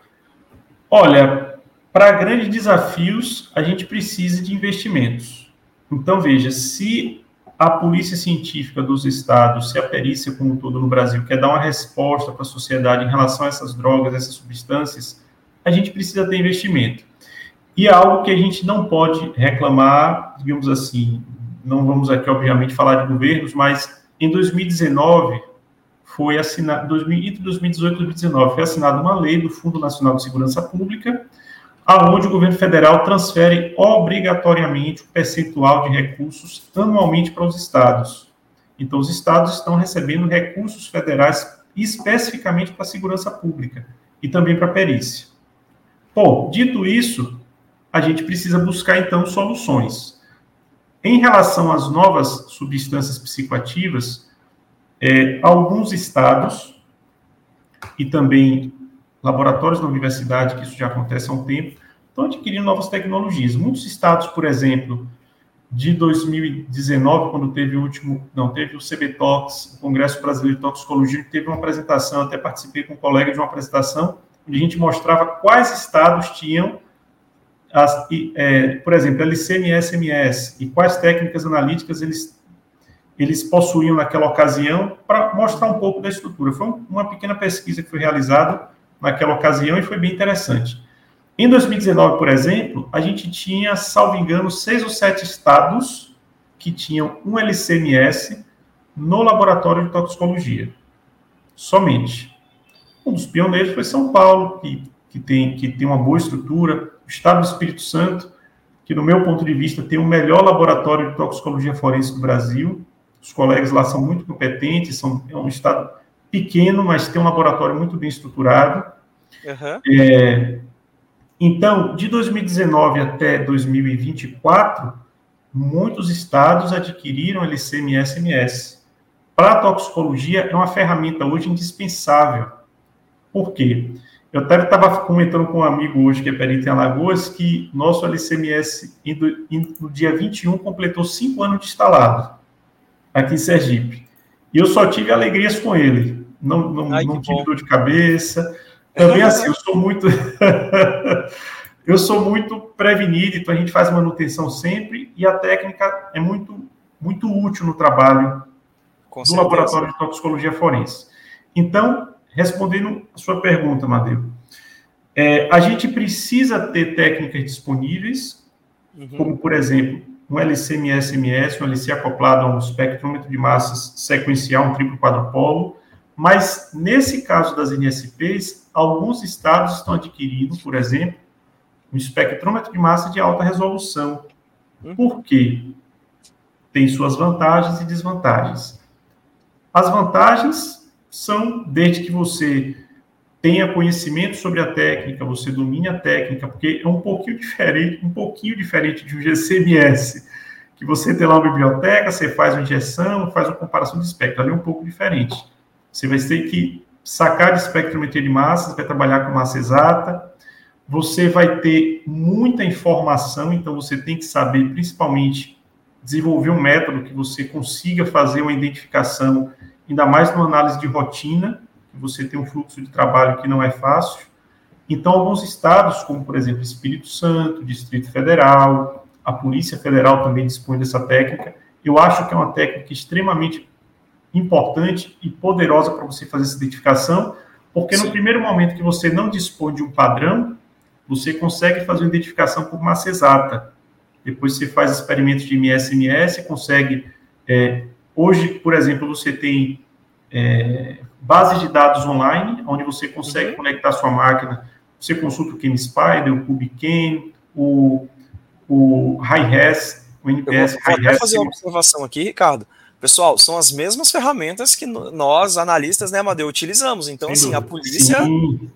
A: Olha, para grandes desafios, a gente precisa de investimentos. Então, veja, se a polícia científica dos estados, se a perícia como um todo no Brasil quer dar uma resposta para a sociedade em relação a essas drogas, essas substâncias, a gente precisa ter investimento. E é algo que a gente não pode reclamar, digamos assim, não vamos aqui, obviamente, falar de governos, mas em 2019 foi assinado, entre 2018 e 2019, foi assinada uma lei do Fundo Nacional de Segurança Pública, aonde o governo federal transfere obrigatoriamente o percentual de recursos anualmente para os estados. Então, os estados estão recebendo recursos federais especificamente para a segurança pública e também para a perícia. Bom, dito isso, a gente precisa buscar então soluções. Em relação às novas substâncias psicoativas, é, alguns estados e também laboratórios da universidade, que isso já acontece há um tempo, estão adquirindo novas tecnologias. Muitos estados, por exemplo, de 2019, quando teve o último, não, teve o CBTOX, o Congresso Brasileiro de Toxicologia, teve uma apresentação, até participei com um colega de uma apresentação, onde a gente mostrava quais estados tinham, as, é, por exemplo, LCM e SMS, e quais técnicas analíticas eles, eles possuíam naquela ocasião, para mostrar um pouco da estrutura. Foi uma pequena pesquisa que foi realizada naquela ocasião e foi bem interessante. Em 2019, por exemplo, a gente tinha, salvo engano, seis ou sete estados que tinham um LCMS no laboratório de toxicologia. Somente. Um dos pioneiros foi São Paulo, que, que, tem, que tem uma boa estrutura, o estado do Espírito Santo, que, no meu ponto de vista, tem o melhor laboratório de toxicologia forense do Brasil. Os colegas lá são muito competentes, são, é um estado pequeno, mas tem um laboratório muito bem estruturado. Uhum. É, então, de 2019 até 2024, muitos estados adquiriram LCM e SMS. Para a toxicologia, é uma ferramenta hoje indispensável. Por quê? Eu até estava comentando com um amigo hoje, que é perito em Alagoas, que nosso LCMS, no dia 21, completou cinco anos de instalado, aqui em Sergipe. E eu só tive alegrias com ele. Não, não, Ai, não tive bom. dor de cabeça. Também assim, eu sou muito. eu sou muito prevenido, então a gente faz manutenção sempre e a técnica é muito, muito útil no trabalho Com do certeza. laboratório de toxicologia forense. Então, respondendo a sua pergunta, Madeu, é, a gente precisa ter técnicas disponíveis, uhum. como, por exemplo, um LCMS-MS, um LC acoplado a um espectrômetro de massas sequencial, um triplo quadrupolo, mas nesse caso das NSPs, alguns estados estão adquirindo, por exemplo, um espectrômetro de massa de alta resolução. Hum. Por quê? Tem suas vantagens e desvantagens. As vantagens são desde que você tenha conhecimento sobre a técnica, você domine a técnica, porque é um pouquinho diferente, um pouquinho diferente de um GCMS, que você tem lá uma biblioteca, você faz uma injeção, faz uma comparação de espectro, ali é um pouco diferente. Você vai ter que sacar de espectrometria de massas, vai trabalhar com massa exata, você vai ter muita informação, então você tem que saber, principalmente, desenvolver um método que você consiga fazer uma identificação, ainda mais numa análise de rotina, você tem um fluxo de trabalho que não é fácil. Então, alguns estados, como por exemplo Espírito Santo, Distrito Federal, a Polícia Federal também dispõe dessa técnica. Eu acho que é uma técnica extremamente importante e poderosa para você fazer essa identificação, porque Sim. no primeiro momento que você não dispõe de um padrão, você consegue fazer uma identificação por massa exata. Depois você faz experimentos de MS-MS, consegue. É, hoje, por exemplo, você tem é, bases de dados online, onde você consegue uhum. conectar sua máquina. Você consulta o Spider, o CubeCam, o, o Hi-Res, o NPS
B: Hi-Res. Vou até fazer uma observação aqui, Ricardo. Pessoal, são as mesmas ferramentas que nós, analistas, né, Amadeu, utilizamos. Então, assim, a polícia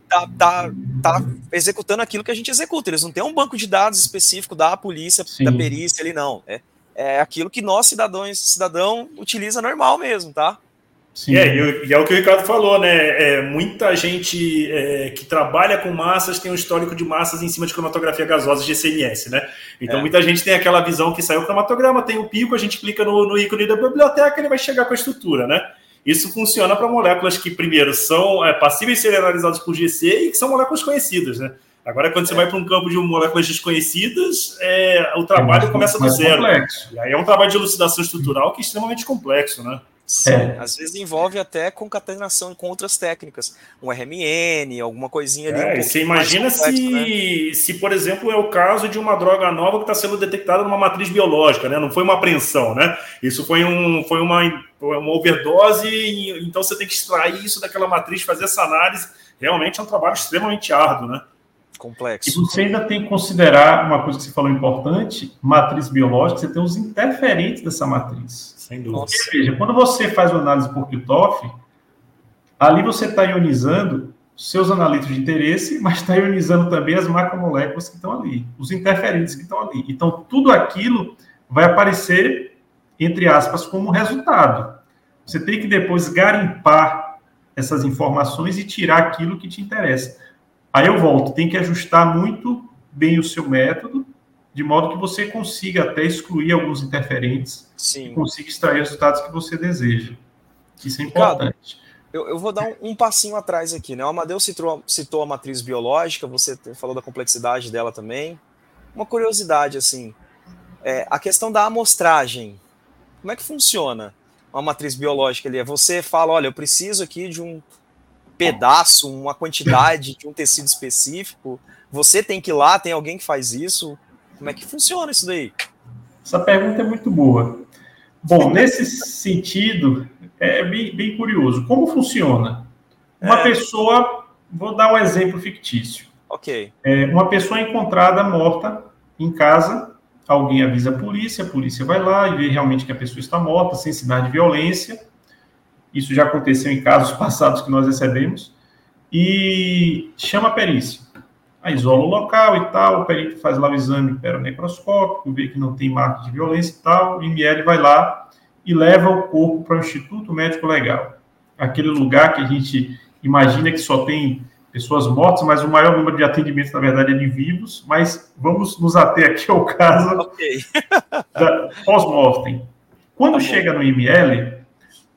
B: tá, tá, tá, executando aquilo que a gente executa. Eles não têm um banco de dados específico da polícia, Sim. da perícia ali, não. É, é aquilo que nós, cidadãos, cidadão, utiliza normal mesmo, tá?
C: Sim. É, e, é o que o Ricardo falou, né? É, muita gente é, que trabalha com massas tem um histórico de massas em cima de cromatografia gasosa GCMS, né? Então é. muita gente tem aquela visão que saiu o cromatograma, tem o pico, a gente clica no, no ícone da biblioteca e ele vai chegar com a estrutura, né? Isso funciona para moléculas que, primeiro, são é, passíveis de ser analisadas por GC e que são moléculas conhecidas, né? Agora, quando você é. vai para um campo de moléculas desconhecidas, é, o trabalho começa do zero. Complexo. E aí é um trabalho de elucidação estrutural que é extremamente complexo, né?
B: Sim, é. às vezes envolve até concatenação com outras técnicas, um RMN, alguma coisinha ali.
C: É, um você imagina complexo, se, né? se, por exemplo, é o caso de uma droga nova que está sendo detectada numa matriz biológica, né? Não foi uma apreensão, né? Isso foi, um, foi uma, uma overdose, então você tem que extrair isso daquela matriz, fazer essa análise. Realmente é um trabalho extremamente árduo, né?
B: Complexo.
A: E você ainda tem que considerar uma coisa que você falou importante, matriz biológica, você tem os interferentes dessa matriz.
C: Sem dúvida.
A: Porque, veja, quando você faz uma análise por Kirchhoff, ali você está ionizando seus analíticos de interesse, mas está ionizando também as macromoléculas que estão ali, os interferentes que estão ali. Então, tudo aquilo vai aparecer, entre aspas, como resultado. Você tem que depois garimpar essas informações e tirar aquilo que te interessa. Aí eu volto, tem que ajustar muito bem o seu método, de modo que você consiga até excluir alguns interferentes Sim. e consiga extrair os resultados que você deseja. Isso é importante.
B: eu, eu, vou dar um, um, passinho atrás aqui. Né? O Amadeu citou, citou a matriz biológica, você falou da complexidade dela também. Uma curiosidade, assim, é, a questão da amostragem. Como é que funciona uma matriz biológica ali? É você fala, olha, eu preciso aqui de um pedaço, uma quantidade de um tecido específico. Você tem que ir lá, tem alguém que faz isso. Como é que funciona isso daí?
A: Essa pergunta é muito boa. Bom, nesse sentido, é bem, bem, curioso. Como funciona? Uma é... pessoa, vou dar um exemplo fictício.
B: Ok.
A: É, uma pessoa encontrada morta em casa, alguém avisa a polícia, a polícia vai lá e vê realmente que a pessoa está morta, sem sinal de violência. Isso já aconteceu em casos passados que nós recebemos. E chama a perícia. Aí isola o local e tal, o perito faz lá o exame peronecroscópico, vê que não tem marca de violência e tal, o IML vai lá e leva o corpo para o Instituto Médico Legal. Aquele lugar que a gente imagina que só tem pessoas mortas, mas o maior número de atendimentos, na verdade, é de vivos, mas vamos nos ater aqui ao caso okay. da pós-mortem. Quando tá chega no IML,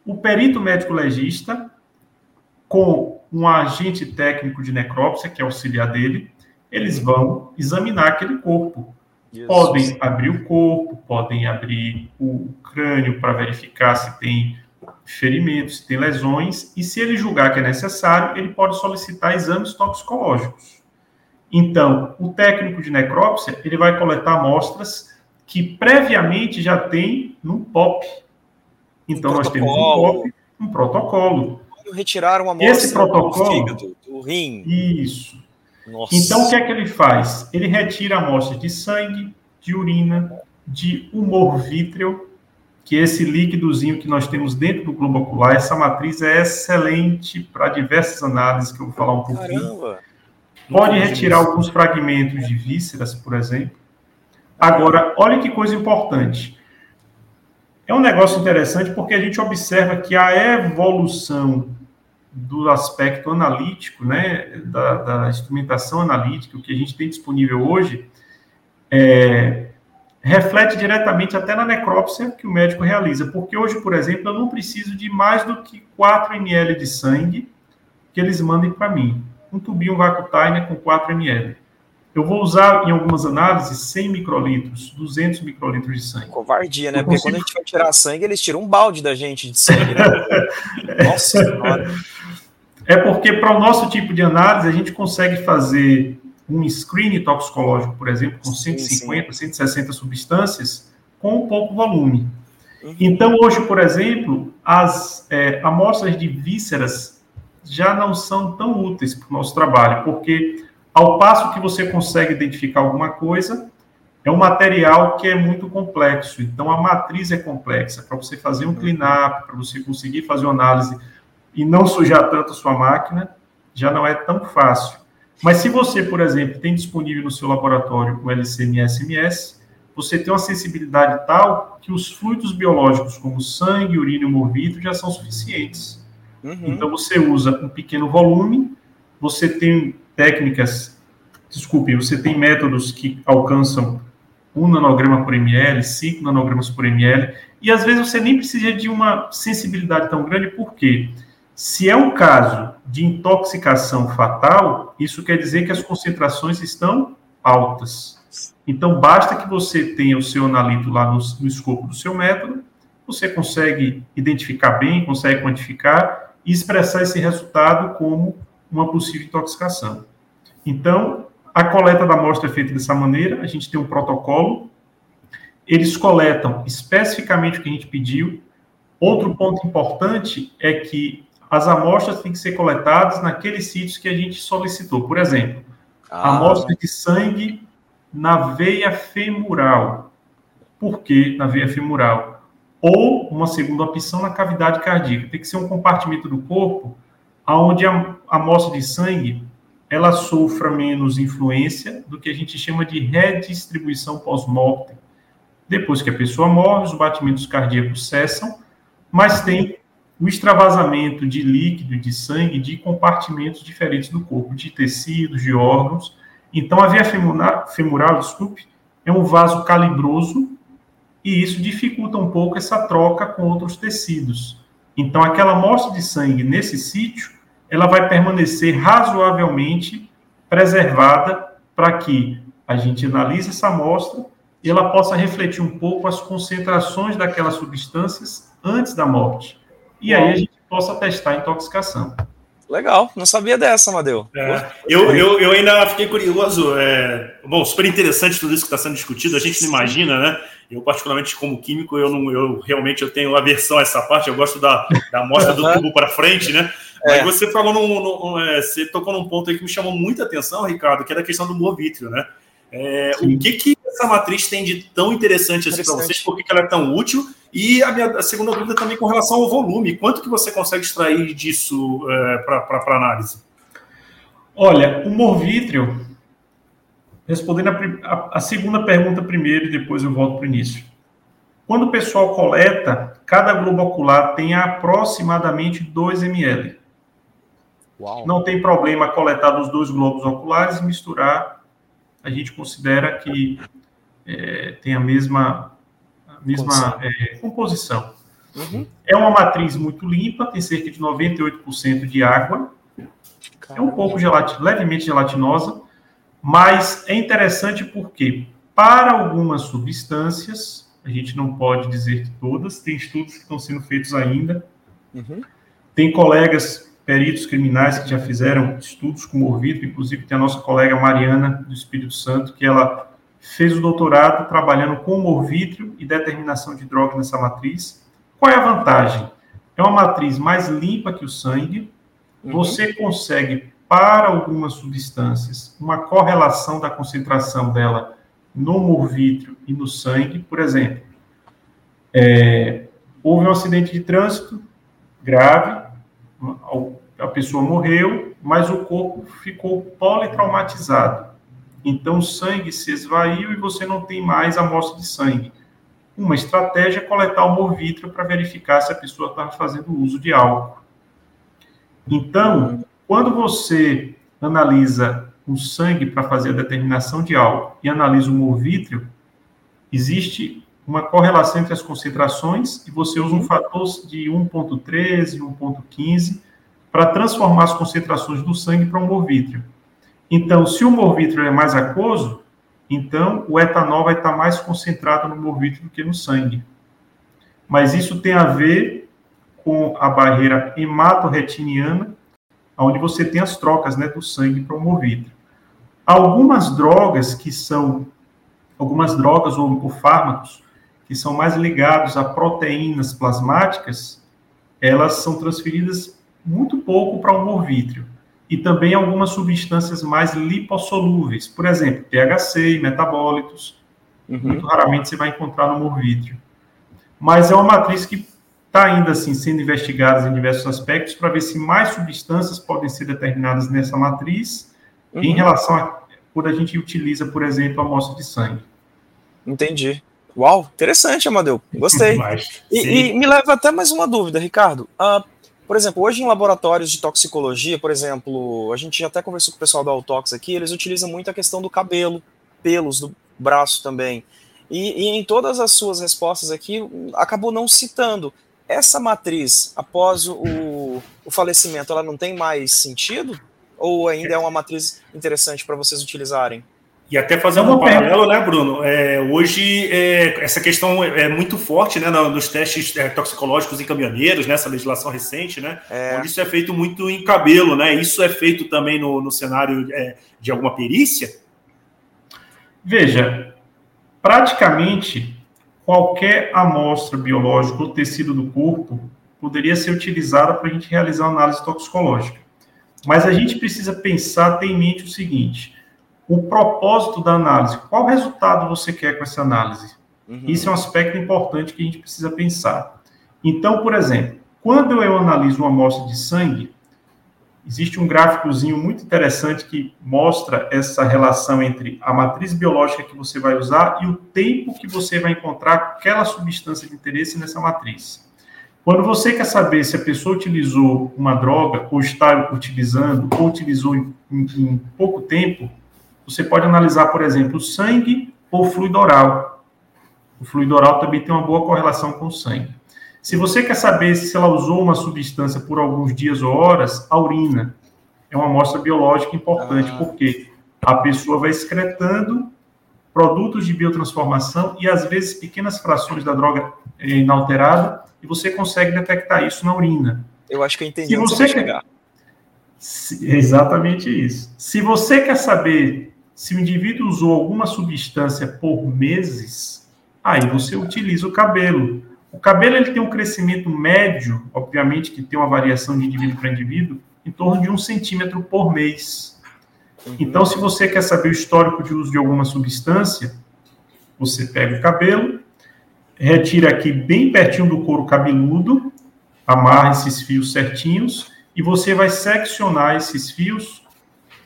A: o perito médico legista, com um agente técnico de necrópsia, que é auxiliar dele, eles vão examinar aquele corpo. Jesus. Podem abrir o corpo, podem abrir o crânio para verificar se tem ferimentos, se tem lesões, e se ele julgar que é necessário, ele pode solicitar exames toxicológicos. Então, o técnico de necrópsia, ele vai coletar amostras que previamente já tem no POP. Então, nós temos um POP, um protocolo.
B: Retirar uma amostra
A: Esse protocolo,
B: do fígado, do rim.
A: Isso. Nossa. Então, o que é que ele faz? Ele retira amostras de sangue, de urina, de humor vítreo, que é esse líquidozinho que nós temos dentro do globo ocular. Essa matriz é excelente para diversas análises, que eu vou falar um pouquinho. Caramba. Pode retirar alguns fragmentos de vísceras, por exemplo. Agora, olha que coisa importante. É um negócio interessante porque a gente observa que a evolução do aspecto analítico, né, da, da instrumentação analítica, o que a gente tem disponível hoje, é, reflete diretamente até na necrópsia que o médico realiza. Porque hoje, por exemplo, eu não preciso de mais do que 4 ml de sangue que eles mandem para mim. Um tubinho Vacutainer com 4 ml. Eu vou usar em algumas análises 100 microlitros, 200 microlitros de sangue.
B: Covardia, né? Porque consigo... quando a gente vai tirar sangue, eles tiram um balde da gente de sangue, né? Nossa senhora.
A: É porque para o nosso tipo de análise, a gente consegue fazer um screen toxicológico, por exemplo, com 150, sim, sim. 160 substâncias, com pouco volume. Uhum. Então, hoje, por exemplo, as é, amostras de vísceras já não são tão úteis para o nosso trabalho, porque ao passo que você consegue identificar alguma coisa, é um material que é muito complexo. Então, a matriz é complexa. Para você fazer um cleanup, para você conseguir fazer uma análise e não sujar tanto a sua máquina, já não é tão fácil. Mas se você, por exemplo, tem disponível no seu laboratório o LCMS-MS, você tem uma sensibilidade tal que os fluidos biológicos, como sangue, urina e morvito, já são suficientes. Uhum. Então, você usa um pequeno volume, você tem técnicas, desculpe, você tem métodos que alcançam 1 nanograma por ml, 5 nanogramas por ml, e às vezes você nem precisa de uma sensibilidade tão grande, por quê? Se é um caso de intoxicação fatal, isso quer dizer que as concentrações estão altas. Então, basta que você tenha o seu analito lá no, no escopo do seu método, você consegue identificar bem, consegue quantificar e expressar esse resultado como uma possível intoxicação. Então, a coleta da amostra é feita dessa maneira, a gente tem um protocolo, eles coletam especificamente o que a gente pediu. Outro ponto importante é que as amostras têm que ser coletadas naqueles sítios que a gente solicitou. Por exemplo, ah. amostra de sangue na veia femoral. Por que na veia femoral? Ou uma segunda opção na cavidade cardíaca. Tem que ser um compartimento do corpo onde a amostra de sangue ela sofra menos influência do que a gente chama de redistribuição pós-mortem. Depois que a pessoa morre, os batimentos cardíacos cessam, mas tem o extravasamento de líquido de sangue de compartimentos diferentes do corpo, de tecidos, de órgãos. Então, a via femoral, femoral desculpe, é um vaso calibroso e isso dificulta um pouco essa troca com outros tecidos. Então, aquela amostra de sangue nesse sítio, ela vai permanecer razoavelmente preservada para que a gente analise essa amostra e ela possa refletir um pouco as concentrações daquelas substâncias antes da morte e aí a gente possa testar a intoxicação.
B: Legal, não sabia dessa, Amadeu. É,
C: eu, eu, eu ainda fiquei curioso. É, bom, super interessante tudo isso que está sendo discutido. A gente não imagina, né? Eu, particularmente, como químico, eu, não, eu realmente eu tenho aversão a essa parte. Eu gosto da, da amostra do tubo para frente, né? É. Mas você falou num, num, é, você tocou num ponto aí que me chamou muita atenção, Ricardo, que é da questão do movítrio, né? É, o que, que essa matriz tem de tão interessante, assim para vocês? Por que, que ela é tão útil? E a, minha, a segunda dúvida também com relação ao volume. Quanto que você consegue extrair disso é, para análise?
A: Olha, o morvítrio, respondendo a, a, a segunda pergunta primeiro e depois eu volto para o início. Quando o pessoal coleta, cada globo ocular tem aproximadamente 2 ml. Uau. Não tem problema coletar dos dois globos oculares e misturar. A gente considera que é, tem a mesma mesma é, composição. Uhum. É uma matriz muito limpa, tem cerca de 98% de água. Caramba. É um pouco gelatin, levemente gelatinosa, mas é interessante porque, para algumas substâncias, a gente não pode dizer que todas, tem estudos que estão sendo feitos ainda. Uhum. Tem colegas peritos criminais que já fizeram estudos com morvito, inclusive tem a nossa colega Mariana do Espírito Santo, que ela fez o doutorado trabalhando com morvítrio e determinação de droga nessa matriz. Qual é a vantagem? É uma matriz mais limpa que o sangue, uhum. você consegue para algumas substâncias uma correlação da concentração dela no humor vítreo e no sangue, por exemplo, é, houve um acidente de trânsito grave, a pessoa morreu, mas o corpo ficou politraumatizado. Então o sangue se esvaiu e você não tem mais amostra de sangue. Uma estratégia é coletar o humor vítreo para verificar se a pessoa está fazendo uso de álcool. Então, quando você analisa o sangue para fazer a determinação de álcool e analisa o humor vítreo, existe uma correlação entre as concentrações e você usa um fator de 1.13, 1.15 para transformar as concentrações do sangue para o humor vítreo. Então, se o humor vítreo é mais aquoso, então o etanol vai estar mais concentrado no humor vítreo do que no sangue. Mas isso tem a ver com a barreira hematorretiniana, onde você tem as trocas né, do sangue para o humor vítreo. Algumas drogas que são, algumas drogas ou, ou fármacos que são mais ligados a proteínas plasmáticas, elas são transferidas muito pouco para o humor vítreo. E também algumas substâncias mais lipossolúveis, por exemplo, THC e metabólitos. Uhum. Muito raramente você vai encontrar no humor vítreo. Mas é uma matriz que está ainda assim sendo investigada em diversos aspectos para ver se mais substâncias podem ser determinadas nessa matriz uhum. em relação a quando a gente utiliza, por exemplo, a amostra de sangue.
B: Entendi. Uau, interessante, Amadeu. Gostei. e, e, me leva até mais uma dúvida, Ricardo. Uh, por exemplo, hoje em laboratórios de toxicologia, por exemplo, a gente até conversou com o pessoal da Autox aqui, eles utilizam muito a questão do cabelo, pelos do braço também. E, e em todas as suas respostas aqui, acabou não citando. Essa matriz, após o, o falecimento, ela não tem mais sentido? Ou ainda é uma matriz interessante para vocês utilizarem?
C: E até fazendo um paralelo, né, Bruno? É, hoje é, essa questão é muito forte, né, nos testes é, toxicológicos em caminhoneiros, nessa né, legislação recente, né? É. Onde isso é feito muito em cabelo, né? Isso é feito também no, no cenário é, de alguma perícia?
A: Veja, praticamente qualquer amostra biológica ou tecido do corpo poderia ser utilizada para a gente realizar uma análise toxicológica. Mas a gente precisa pensar, ter em mente o seguinte: o propósito da análise, qual resultado você quer com essa análise? Uhum. Isso é um aspecto importante que a gente precisa pensar. Então, por exemplo, quando eu analiso uma amostra de sangue, existe um gráficozinho muito interessante que mostra essa relação entre a matriz biológica que você vai usar e o tempo que você vai encontrar aquela substância de interesse nessa matriz. Quando você quer saber se a pessoa utilizou uma droga, ou está utilizando, ou utilizou em, em, em pouco tempo, você pode analisar, por exemplo, o sangue ou o fluido oral. O fluido oral também tem uma boa correlação com o sangue. Se você quer saber se ela usou uma substância por alguns dias ou horas, a urina é uma amostra biológica importante, ah. porque a pessoa vai excretando produtos de biotransformação e, às vezes, pequenas frações da droga inalterada e você consegue detectar isso na urina.
B: Eu acho que eu entendi Se você quer
A: exatamente isso. Se você quer saber se o indivíduo usou alguma substância por meses, aí você utiliza o cabelo. O cabelo ele tem um crescimento médio, obviamente que tem uma variação de indivíduo para indivíduo, em torno de um centímetro por mês. Uhum. Então, se você quer saber o histórico de uso de alguma substância, você pega o cabelo, retira aqui bem pertinho do couro cabeludo, amarra esses fios certinhos e você vai seccionar esses fios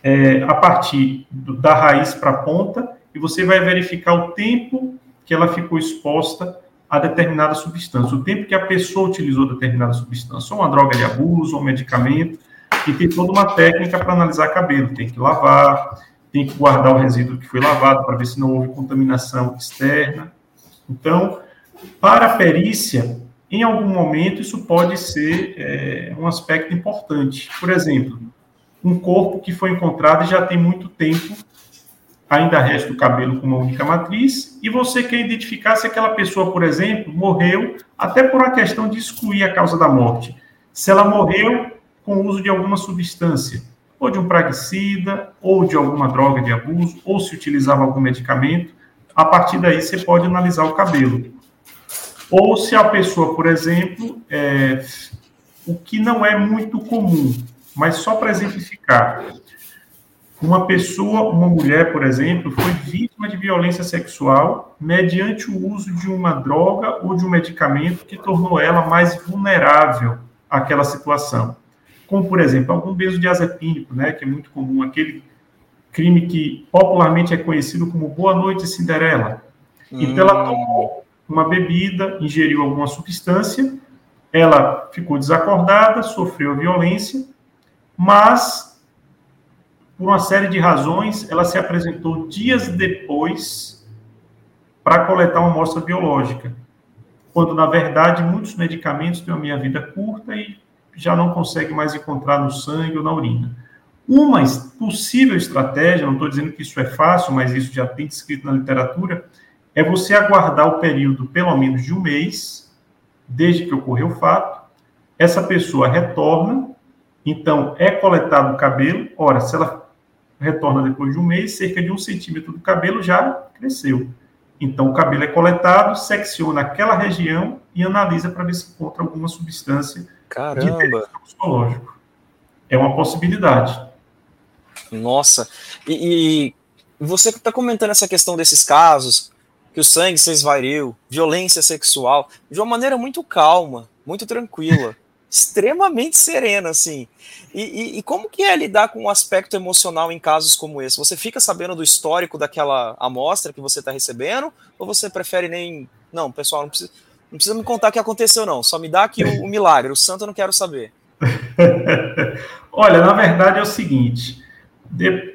A: é, a partir do, da raiz para a ponta e você vai verificar o tempo que ela ficou exposta a determinada substância, o tempo que a pessoa utilizou determinada substância, ou uma droga de abuso, ou um medicamento, e tem toda uma técnica para analisar cabelo, tem que lavar, tem que guardar o resíduo que foi lavado para ver se não houve contaminação externa. Então, para a perícia, em algum momento, isso pode ser é, um aspecto importante. Por exemplo, um corpo que foi encontrado já tem muito tempo, ainda resta o cabelo com uma única matriz, e você quer identificar se aquela pessoa, por exemplo, morreu até por uma questão de excluir a causa da morte. Se ela morreu com o uso de alguma substância, ou de um praguicida, ou de alguma droga de abuso, ou se utilizava algum medicamento, a partir daí você pode analisar o cabelo. Ou se a pessoa, por exemplo, é, o que não é muito comum, mas só para exemplificar. Uma pessoa, uma mulher, por exemplo, foi vítima de violência sexual mediante o uso de uma droga ou de um medicamento que tornou ela mais vulnerável àquela situação. Como, por exemplo, algum benzodiazepínico, né, que é muito comum, aquele crime que popularmente é conhecido como Boa Noite Cinderela. Então, ela hum. tomou uma bebida, ingeriu alguma substância, ela ficou desacordada, sofreu violência, mas, por uma série de razões, ela se apresentou dias depois para coletar uma amostra biológica, quando, na verdade, muitos medicamentos têm uma meia-vida curta e já não consegue mais encontrar no sangue ou na urina. Uma possível estratégia, não estou dizendo que isso é fácil, mas isso já tem descrito na literatura, é você aguardar o período pelo menos de um mês, desde que ocorreu o fato, essa pessoa retorna, então é coletado o cabelo, ora, se ela retorna depois de um mês, cerca de um centímetro do cabelo já cresceu. Então o cabelo é coletado, secciona aquela região e analisa para ver se encontra alguma substância
B: Caramba.
A: psicológico. É uma possibilidade.
B: Nossa, e, e você está comentando essa questão desses casos, que o sangue se esvaiu, violência sexual, de uma maneira muito calma, muito tranquila, extremamente serena, assim. E, e, e, como que é lidar com o aspecto emocional em casos como esse? Você fica sabendo do histórico daquela amostra que você está recebendo, ou você prefere nem... Não, pessoal, não precisa, não precisa me contar o que aconteceu, não. Só me dá aqui o, o milagre, o santo eu não quero saber.
A: Olha, na verdade é o seguinte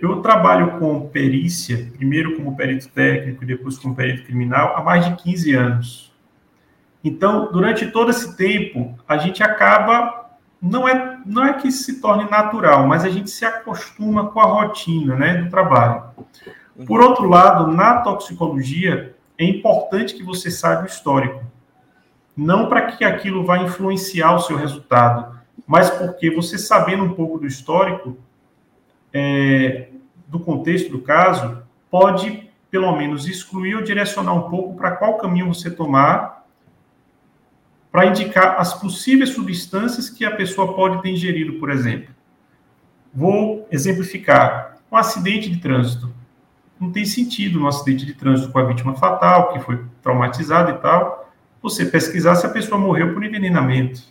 A: eu trabalho com perícia, primeiro como perito técnico e depois como perito criminal, há mais de 15 anos. Então, durante todo esse tempo, a gente acaba, não é, não é que se torne natural, mas a gente se acostuma com a rotina né, do trabalho. Por outro lado, na toxicologia, é importante que você saiba o histórico. Não para que aquilo vá influenciar o seu resultado, mas porque você sabendo um pouco do histórico, é, do contexto do caso, pode, pelo menos, excluir ou direcionar um pouco para qual caminho você tomar para indicar as possíveis substâncias que a pessoa pode ter ingerido, por exemplo. Vou exemplificar. Um acidente de trânsito. Não tem sentido no acidente de trânsito com a vítima fatal, que foi traumatizada e tal, você pesquisar se a pessoa morreu por envenenamento.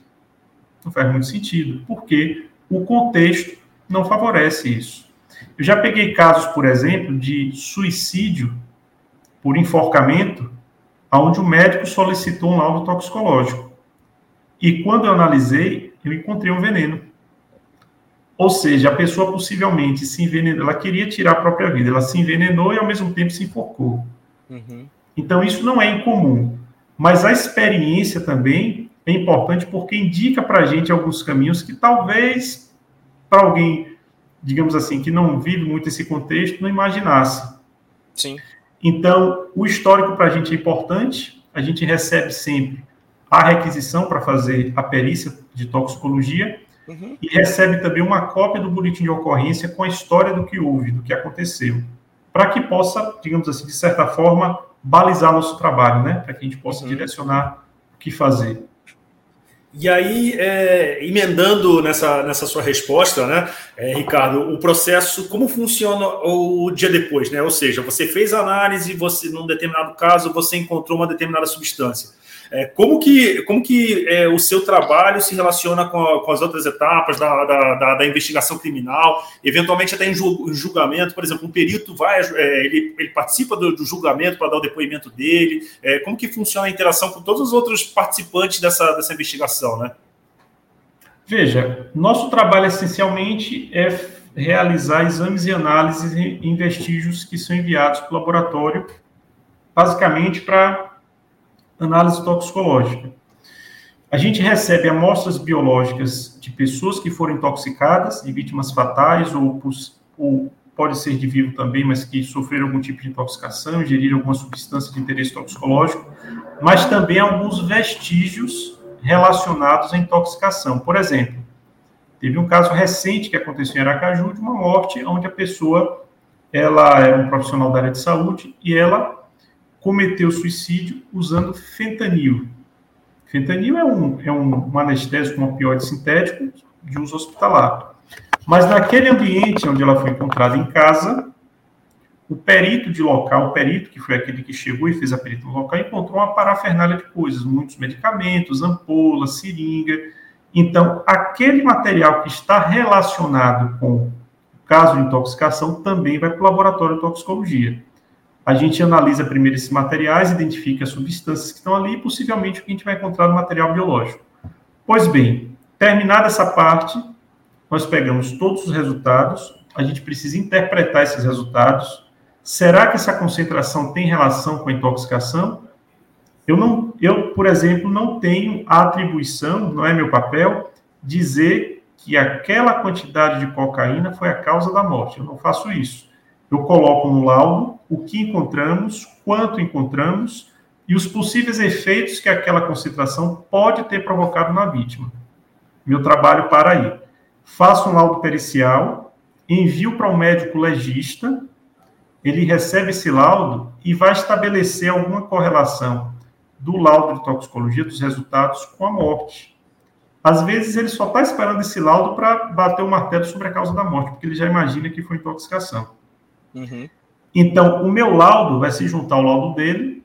A: Não faz muito sentido, porque o contexto não favorece isso. Eu já peguei casos, por exemplo, de suicídio por enforcamento, onde o médico solicitou um laudo toxicológico. E quando eu analisei, eu encontrei um veneno. Ou seja, a pessoa possivelmente se envenenou, ela queria tirar a própria vida, ela se envenenou e ao mesmo tempo se enforcou. Uhum. Então, isso não é incomum. Mas a experiência também é importante porque indica para a gente alguns caminhos que talvez para alguém, digamos assim, que não vive muito esse contexto, não imaginasse.
B: Sim.
A: Então, o histórico para a gente é importante, a gente recebe sempre a requisição para fazer a perícia de toxicologia uhum. e recebe também uma cópia do boletim de ocorrência com a história do que houve, do que aconteceu, para que possa, digamos assim, de certa forma, balizar nosso trabalho, né? Para que a gente possa uhum. direcionar o que fazer.
C: E aí, é, emendando nessa, nessa sua resposta, né, é, Ricardo, o processo, como funciona o dia depois, né? Ou seja, você fez a análise, você, num determinado caso, você encontrou uma determinada substância. É, como que, como que é, o seu trabalho se relaciona com, a, com as outras etapas da, da, da, da, investigação criminal, eventualmente até em julgamento, por exemplo, um perito vai, é, ele, ele participa do, do julgamento para dar o depoimento dele, é, como que funciona a interação com todos os outros participantes dessa, dessa investigação, né?
A: Veja, nosso trabalho essencialmente é realizar exames e análises em vestígios que são enviados para o laboratório, basicamente para análise toxicológica. A gente recebe amostras biológicas de pessoas que foram intoxicadas, de vítimas fatais, ou, ou pode ser de vivo também, mas que sofreram algum tipo de intoxicação, ingeriram alguma substância de interesse toxicológico, mas também alguns vestígios relacionados à intoxicação. Por exemplo, teve um caso recente que aconteceu em Aracaju de uma morte onde a pessoa ela era um profissional da área de saúde e ela cometeu suicídio usando fentanil. Fentanil é um, é um, anestésico, um opioide sintético de uso hospitalar. Mas naquele ambiente onde ela foi encontrada em casa, o perito de local, o perito que foi aquele que chegou e fez a no local, encontrou uma parafernália de coisas, muitos medicamentos, ampolas, seringa. Então, aquele material que está relacionado com o caso de intoxicação também vai para o laboratório de toxicologia. A gente analisa primeiro esses materiais, identifica as substâncias que estão ali e possivelmente o que a gente vai encontrar no material biológico. Pois bem, terminada essa parte, nós pegamos todos os resultados, a gente precisa interpretar esses resultados. Será que essa concentração tem relação com a intoxicação? Eu não, eu, por exemplo, não tenho a atribuição, não é meu papel, dizer que aquela quantidade de cocaína foi a causa da morte. Eu não faço isso. Eu coloco no laudo o que encontramos, quanto encontramos e os possíveis efeitos que aquela concentração pode ter provocado na vítima. Meu trabalho para aí. Faço um laudo pericial, envio para o um médico legista, ele recebe esse laudo e vai estabelecer alguma correlação do laudo de toxicologia, dos resultados, com a morte. Às vezes ele só está esperando esse laudo para bater o martelo sobre a causa da morte, porque ele já imagina que foi intoxicação. Uhum. Então, o meu laudo vai se juntar ao laudo dele,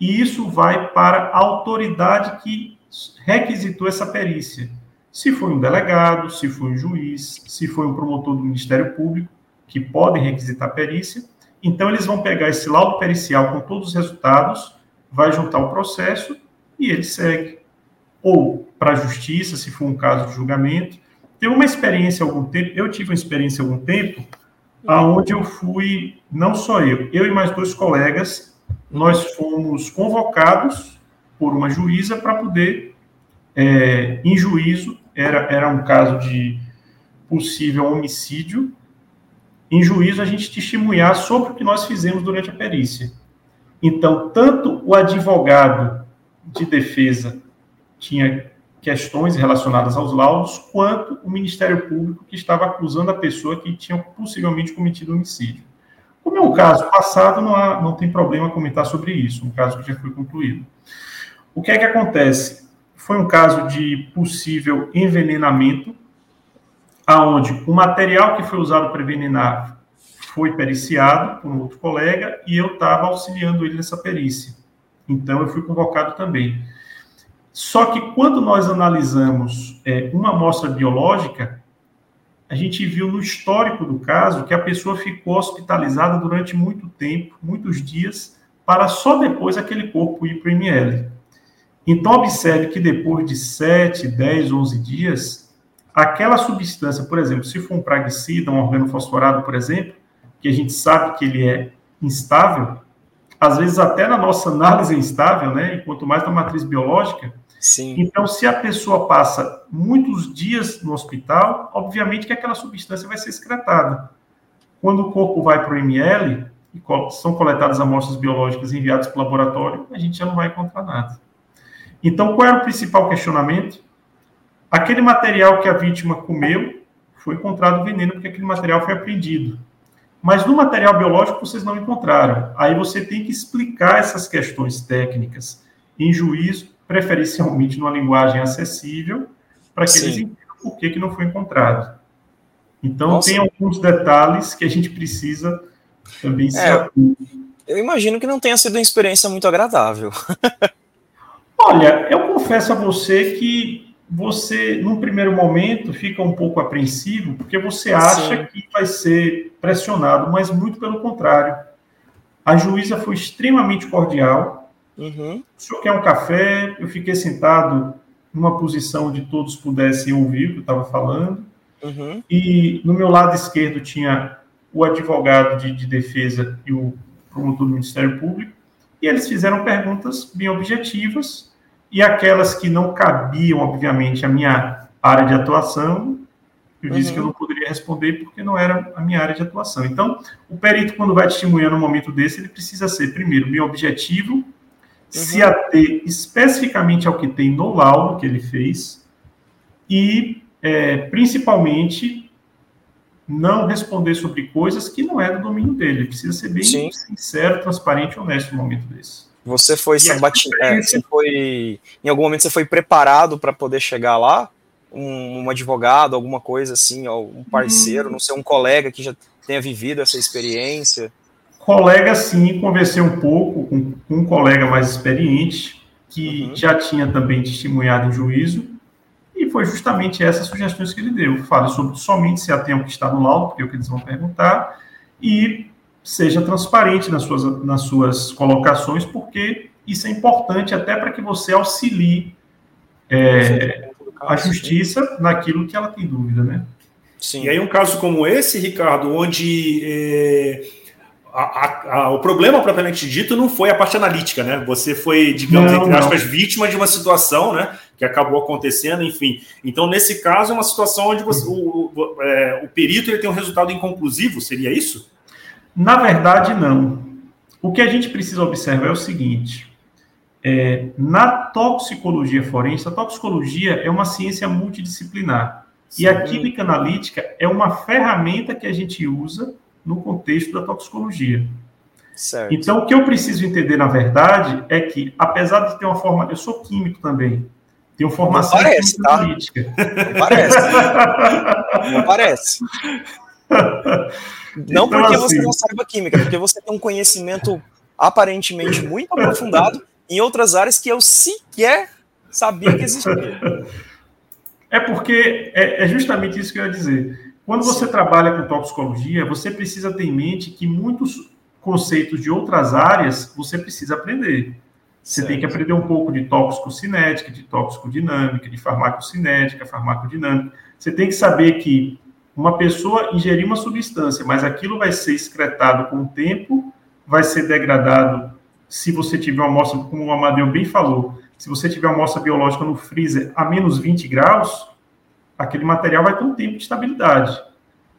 A: e isso vai para a autoridade que requisitou essa perícia. Se foi um delegado, se foi um juiz, se foi um promotor do Ministério Público, que podem requisitar perícia, então eles vão pegar esse laudo pericial com todos os resultados, vai juntar o processo e ele segue. Ou para a justiça, se for um caso de julgamento. Teve uma experiência há algum tempo, eu tive uma experiência há algum tempo, aonde eu fui, não só eu, eu e mais dois colegas, nós fomos convocados por uma juíza para poder, é, em juízo, era, era um caso de possível homicídio, em juízo a gente testemunhar sobre o que nós fizemos durante a perícia. Então, tanto o advogado de defesa tinha questões relacionadas aos laudos, quanto o Ministério Público que estava acusando a pessoa que tinha possivelmente cometido homicídio. Como é caso passado, não, há, não tem problema comentar sobre isso, um caso que já foi concluído. O que é que acontece? Foi um caso de possível envenenamento, aonde o material que foi usado para envenenar foi periciado por um outro colega e eu estava auxiliando ele nessa perícia. Então, eu fui convocado também. Só que quando nós analisamos é, uma amostra biológica, a gente viu no histórico do caso que a pessoa ficou hospitalizada durante muito tempo, muitos dias, para só depois aquele corpo ir para o ML. Então, observe que depois de 7, 10, 11 dias, aquela substância, por exemplo, se for um praguicida, um organofosforado, por exemplo, que a gente sabe que ele é instável, às vezes até na nossa análise é instável, né? E quanto mais na matriz biológica, Sim. Então, se a pessoa passa muitos dias no hospital, obviamente que aquela substância vai ser excretada. Quando o corpo vai para o ML, e são coletadas amostras biológicas enviadas para o laboratório, a gente já não vai encontrar nada. Então, qual era o principal questionamento? Aquele material que a vítima comeu foi encontrado veneno, porque aquele material foi apreendido. Mas no material biológico vocês não encontraram. Aí você tem que explicar essas questões técnicas em juízo preferencialmente numa linguagem acessível, para que Sim. eles entendam por que, que não foi encontrado. Então, Nossa. tem alguns detalhes que a gente precisa também se é,
B: Eu imagino que não tenha sido uma experiência muito agradável.
A: Olha, eu confesso a você que você, num primeiro momento, fica um pouco apreensivo, porque você acha Sim. que vai ser pressionado, mas muito pelo contrário. A juíza foi extremamente cordial, Uhum. O senhor quer um café? Eu fiquei sentado numa posição onde todos pudessem ouvir o que eu estava falando. Uhum. E no meu lado esquerdo tinha o advogado de, de, defesa e o promotor do Ministério Público. E eles fizeram perguntas bem objetivas. E aquelas que não cabiam, obviamente, à minha área de atuação, eu disse uhum. que eu não poderia responder porque não era a minha área de atuação. Então, o perito, quando vai testemunhar num momento desse, ele precisa ser, primeiro, bem objetivo se ater especificamente ao que tem no laudo que ele fez e, é, principalmente, não responder sobre coisas que não é do domínio dele. Ele precisa ser bem Sim. sincero, transparente e honesto no momento desse.
B: Você foi, sabati... é, você foi. Em algum momento você foi preparado para poder chegar lá? um, um advogado, alguma coisa assim, um parceiro, hum. não sei, um colega que já tenha vivido essa experiência?
A: Colega, sim, conversei um pouco com, com um colega mais experiente, que uhum. já tinha também testemunhado em juízo, e foi justamente essas sugestões que ele deu. Fale sobre somente se atém ao que está no laudo, porque é o que eles vão perguntar, e seja transparente nas suas, nas suas colocações, porque isso é importante até para que você auxilie é, a justiça naquilo que ela tem dúvida, né?
C: Sim. E aí um caso como esse, Ricardo, onde é, a, a, o problema propriamente dito não foi a parte analítica, né? Você foi, digamos, não, entre aspas, não. vítima de uma situação, né? Que acabou acontecendo, enfim. Então, nesse caso, é uma situação onde você, o, o, é, o perito ele tem um resultado inconclusivo, seria isso?
A: Na verdade, não. O que a gente precisa observar é o seguinte: é, na toxicologia forense, a toxicologia é uma ciência multidisciplinar. Sim. E a química analítica é uma ferramenta que a gente usa no contexto da toxicologia. Certo. Então, o que eu preciso entender, na verdade, é que, apesar de ter uma forma. Eu sou químico também. Tenho formação
B: Não parece, tá? analítica. Não parece. Não parece. Não então, porque assim, você não saiba química, porque você tem um conhecimento aparentemente muito aprofundado em outras áreas que eu sequer sabia que existia.
A: É porque é, é justamente isso que eu ia dizer. Quando você trabalha com toxicologia, você precisa ter em mente que muitos conceitos de outras áreas você precisa aprender. Você certo. tem que aprender um pouco de tóxico-cinética, de tóxico-dinâmica, de farmacocinética, farmacodinâmica. Você tem que saber que uma pessoa ingerir uma substância, mas aquilo vai ser excretado com o tempo, vai ser degradado se você tiver uma amostra, como o Amadeu bem falou, se você tiver uma amostra biológica no freezer a menos 20 graus, aquele material vai ter um tempo de estabilidade.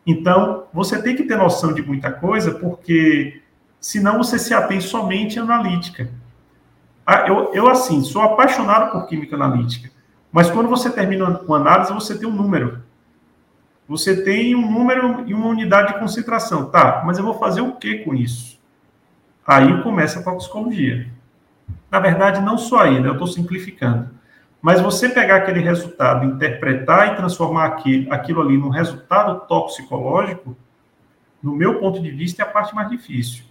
A: Então, você tem que ter noção de muita coisa, porque senão você se atém somente à analítica. Ah, eu, eu, assim, sou apaixonado por química analítica, mas quando você termina uma análise, você tem um número. Você tem um número e uma unidade de concentração. Tá, mas eu vou fazer o que com isso? Aí começa a toxicologia. Na verdade, não só aí, né? eu estou simplificando. Mas você pegar aquele resultado, interpretar e transformar aquilo, aquilo ali num resultado toxicológico, no meu ponto de vista, é a parte mais difícil.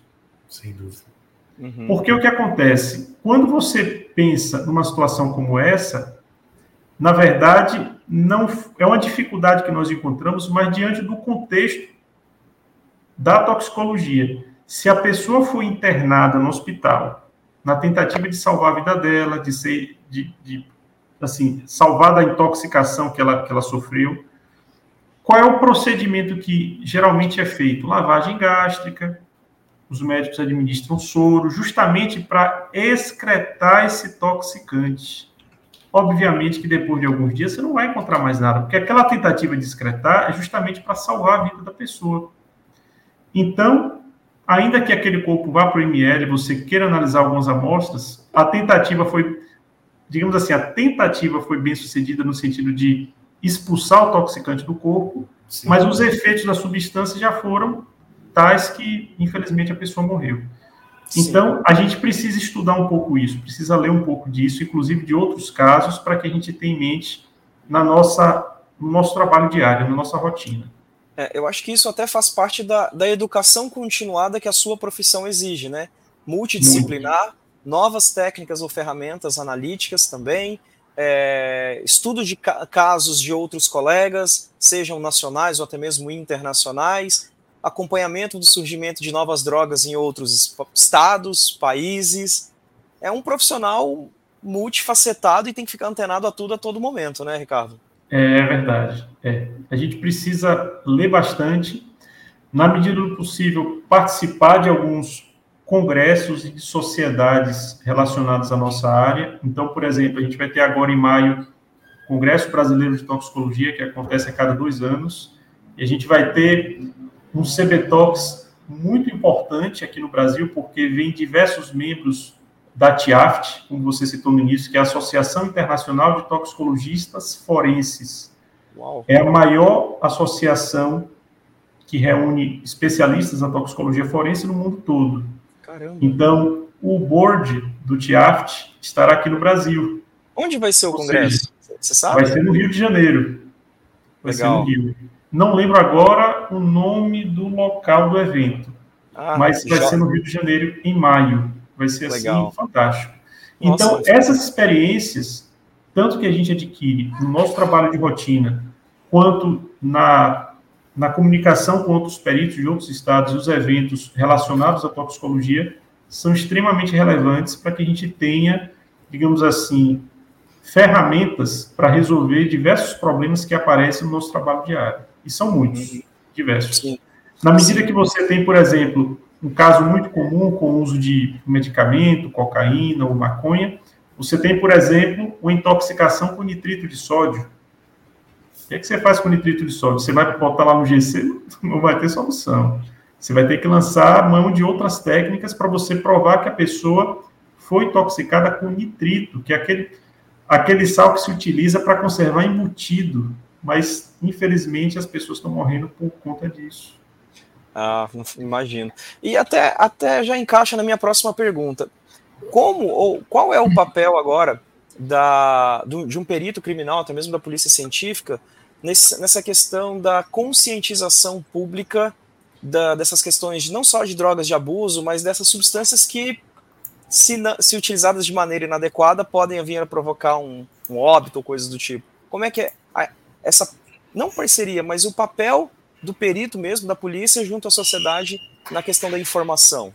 C: Sem dúvida.
A: Uhum. Porque o que acontece? Quando você pensa numa situação como essa, na verdade, não é uma dificuldade que nós encontramos, mas diante do contexto da toxicologia. Se a pessoa foi internada no hospital, na tentativa de salvar a vida dela, de ser, de, de assim, salvar da intoxicação que ela, que ela sofreu, qual é o procedimento que geralmente é feito? Lavagem gástrica, os médicos administram soro, justamente para excretar esse toxicante. Obviamente que depois de alguns dias você não vai encontrar mais nada, porque aquela tentativa de excretar é justamente para salvar a vida da pessoa. Então, ainda que aquele corpo vá para o ML, você queira analisar algumas amostras, a tentativa foi, digamos assim, a tentativa foi bem sucedida no sentido de expulsar o toxicante do corpo, Sim. mas os efeitos da substância já foram tais que, infelizmente, a pessoa morreu. Sim. Então, a gente precisa estudar um pouco isso, precisa ler um pouco disso, inclusive de outros casos, para que a gente tenha em mente na nossa, no nosso trabalho diário, na nossa rotina.
B: É, eu acho que isso até faz parte da, da educação continuada que a sua profissão exige, né? Multidisciplinar, Muito. Novas técnicas ou ferramentas analíticas também, é, estudo de ca casos de outros colegas, sejam nacionais ou até mesmo internacionais, acompanhamento do surgimento de novas drogas em outros estados, países. É um profissional multifacetado e tem que ficar antenado a tudo a todo momento, né, Ricardo?
A: É verdade. É. A gente precisa ler bastante, na medida do possível, participar de alguns congressos e de sociedades relacionadas à nossa área. Então, por exemplo, a gente vai ter agora em maio o Congresso Brasileiro de Toxicologia, que acontece a cada dois anos, e a gente vai ter um CBTOX muito importante aqui no Brasil, porque vem diversos membros da TIAFT, como você citou no início, que é a Associação Internacional de Toxicologistas Forenses. Uau. É a maior associação que reúne especialistas na toxicologia forense no mundo todo. Caramba. Então, o board do TIAFT estará aqui no Brasil.
B: Onde vai ser o Ou congresso?
A: Seja,
B: Você sabe?
A: Vai ser no Rio de Janeiro. Vai
B: Legal.
A: ser no Rio. Não lembro agora o nome do local do evento,
B: Ah,
A: mas vai
B: já-
A: ser no Rio de Janeiro em maio. Vai ser assim
B: Legal.
A: fantástico.
B: Nossa,
A: Então,
B: ser-
A: essas experiências, tanto que a gente adquire no nosso trabalho de rotina, quanto na, na comunicação com outros peritos de outros estados e os eventos relacionados à toxicologia, são extremamente relevantes para que a gente tenha, digamos assim, ferramentas para resolver diversos problemas que aparecem no nosso trabalho diário. E são muitos, diversos.
B: Sim.
A: Na medida que você tem, por exemplo, um caso muito comum com o uso de medicamento, cocaína ou maconha, você tem, por exemplo, uma intoxicação com nitrito de sódio. Que, é que você faz com nitrito de sódio? Você vai botar lá no GC, não vai ter solução. Você vai ter que lançar mão de outras técnicas para você provar que a pessoa foi intoxicada com nitrito, que é aquele, aquele sal que se utiliza para conservar embutido. Mas, infelizmente, as pessoas estão morrendo por conta disso.
B: Ah, imagino. E até, até já encaixa na minha próxima pergunta. Como ou qual é o papel agora da, do- de um perito criminal, até mesmo da polícia científica, nessa questão da conscientização pública da- dessas questões não só de drogas de abuso, mas dessas substâncias que, se, se utilizadas de maneira inadequada, podem vir a provocar um, um óbito ou coisas do tipo. Como é que é a- essa, não parceria, mas o papel do perito mesmo, da polícia, junto à sociedade na questão da informação?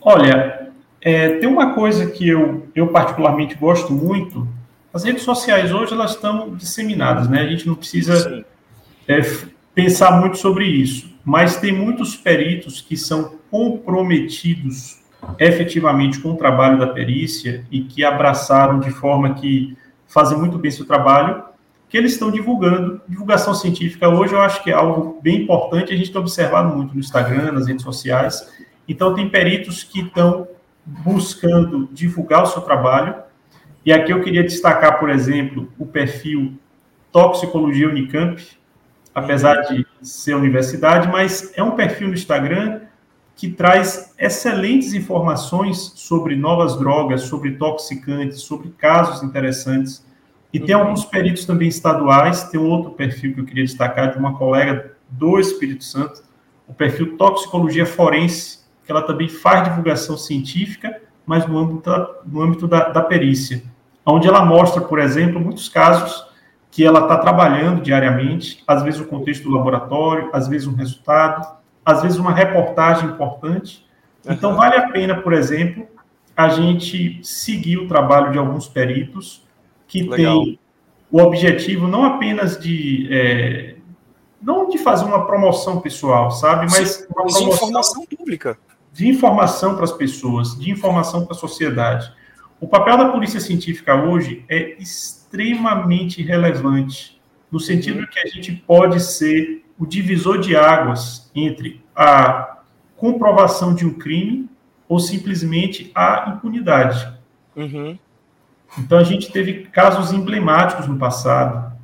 A: Olha, é, tem uma coisa que eu, eu particularmente gosto muito. As redes sociais hoje elas estão disseminadas, né? A gente não precisa é, pensar muito sobre isso. Mas tem muitos peritos que são comprometidos efetivamente com o trabalho da perícia e que abraçaram de forma que fazem muito bem seu trabalho, que eles estão divulgando. Divulgação científica hoje eu acho que é algo bem importante, a gente tem observado muito no Instagram, nas redes sociais. Então tem peritos que estão buscando divulgar o seu trabalho. E aqui eu queria destacar, por exemplo, o perfil Toxicologia Unicamp, apesar de ser universidade, mas é um perfil no Instagram que traz excelentes informações sobre novas drogas, sobre toxicantes, sobre casos interessantes. E tem
B: Uhum.
A: alguns peritos também estaduais, tem um outro perfil que eu queria destacar de uma colega do Espírito Santo, o perfil Toxicologia Forense, que ela também faz divulgação científica, mas no âmbito da, no âmbito da, da perícia, onde ela mostra, por exemplo, muitos casos que ela está trabalhando diariamente, às vezes o contexto do laboratório, às vezes um resultado, às vezes uma reportagem importante. Então, vale a pena, por exemplo, a gente seguir o trabalho de alguns peritos que
B: Legal.
A: têm o objetivo não apenas de é, não de fazer uma promoção pessoal, sabe, mas uma
B: Mas de
A: promoção
B: informação pública.
A: de informação para as pessoas, de informação para a sociedade. O papel da polícia científica hoje é extremamente relevante, no sentido
B: Uhum.
A: que a gente pode ser o divisor de águas entre a comprovação de um crime ou simplesmente a impunidade.
B: Uhum.
A: Então, a gente teve casos emblemáticos no passado.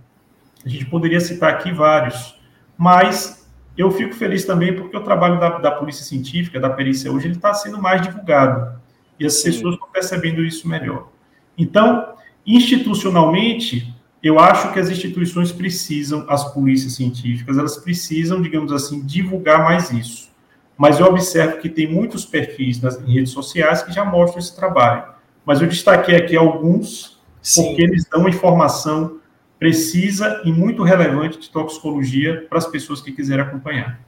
A: A gente poderia citar aqui vários. Mas eu fico feliz também porque o trabalho da, da Polícia Científica, da perícia hoje, ele está sendo mais divulgado. E as
B: Sim.
A: pessoas estão percebendo isso melhor. Então, institucionalmente, eu acho que as instituições precisam, as polícias científicas, elas precisam, digamos assim, divulgar mais isso. Mas eu observo que tem muitos perfis nas redes sociais que já mostram esse trabalho. Mas eu destaquei aqui alguns,
B: Sim.
A: porque eles dão informação precisa e muito relevante de toxicologia para as pessoas que quiserem acompanhar.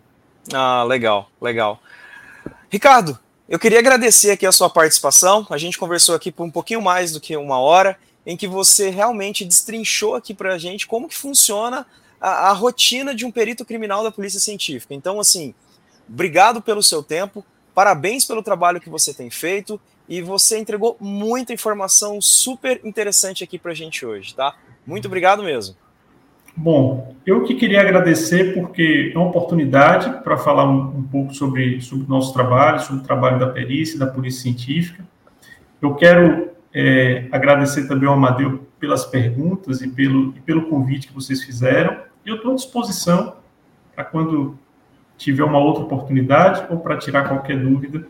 B: Ah, legal, legal. Ricardo, eu queria agradecer aqui a sua participação. A gente conversou aqui por um pouquinho mais do que uma hora, em que você realmente destrinchou aqui para a gente como que funciona a, a rotina de um perito criminal da Polícia Científica. Então, assim, obrigado pelo seu tempo, parabéns pelo trabalho que você tem feito e você entregou muita informação super interessante aqui para a gente hoje, tá? Muito obrigado mesmo.
A: Bom, eu que queria agradecer porque é uma oportunidade para falar um, um pouco sobre, sobre o nosso trabalho, sobre o trabalho da perícia, da polícia científica. Eu quero é, agradecer também ao Amadeu pelas perguntas e pelo, e pelo convite que vocês fizeram. E eu estou à disposição para quando tiver uma outra oportunidade ou para tirar qualquer dúvida.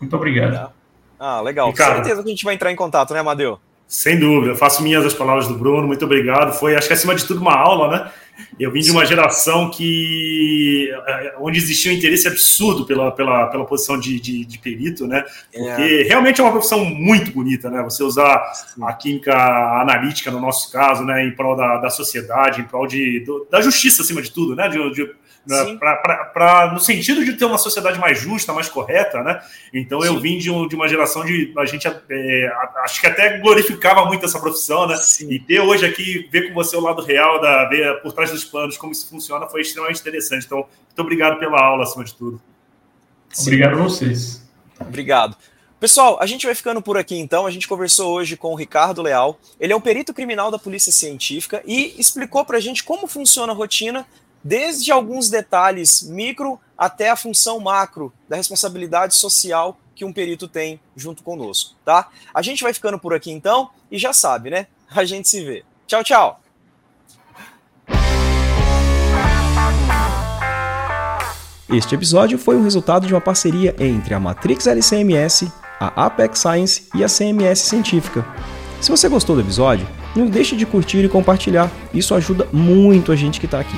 A: Muito obrigado.
B: Ah, legal. Com certeza que a gente vai entrar em contato, né, Amadeu?
C: Sem dúvida, faço minhas as palavras do Bruno, muito obrigado. Foi, acho que acima de tudo, uma aula, né? Eu vim de uma geração que eh, onde existia um interesse absurdo pela, pela, pela posição de, de, de perito, né? Porque é. realmente é uma profissão muito bonita, né? Você usar a química analítica, no nosso caso, né, em prol da, da sociedade, em prol de, do, da justiça, acima de tudo, né? De, de né, pra, pra, no sentido de ter uma sociedade mais justa, mais correta, né? Então Sim. eu vim de, um, de, uma geração de a gente é, acho que até glorificava muito essa profissão, né? Sim. E ter hoje aqui ver com você o lado real da ver por trás dos planos como isso funciona foi extremamente interessante. Então muito obrigado pela aula acima de tudo.
A: Sim. Obrigado a vocês.
B: Obrigado. Pessoal, a gente vai ficando por aqui então. A gente conversou hoje com o Ricardo Leal. Ele é um perito criminal da Polícia Científica e explicou para a gente como funciona a rotina desde alguns detalhes micro até a função macro da responsabilidade social que um perito tem junto conosco, tá? A gente vai ficando por aqui então e já sabe, né? A gente se vê. Tchau, tchau.
D: Este episódio foi o resultado de uma parceria entre a Matrix LCMS, a Apex Science e a CMS Científica. Se você gostou do episódio, não deixe de curtir e compartilhar. Isso ajuda muito a gente que está aqui.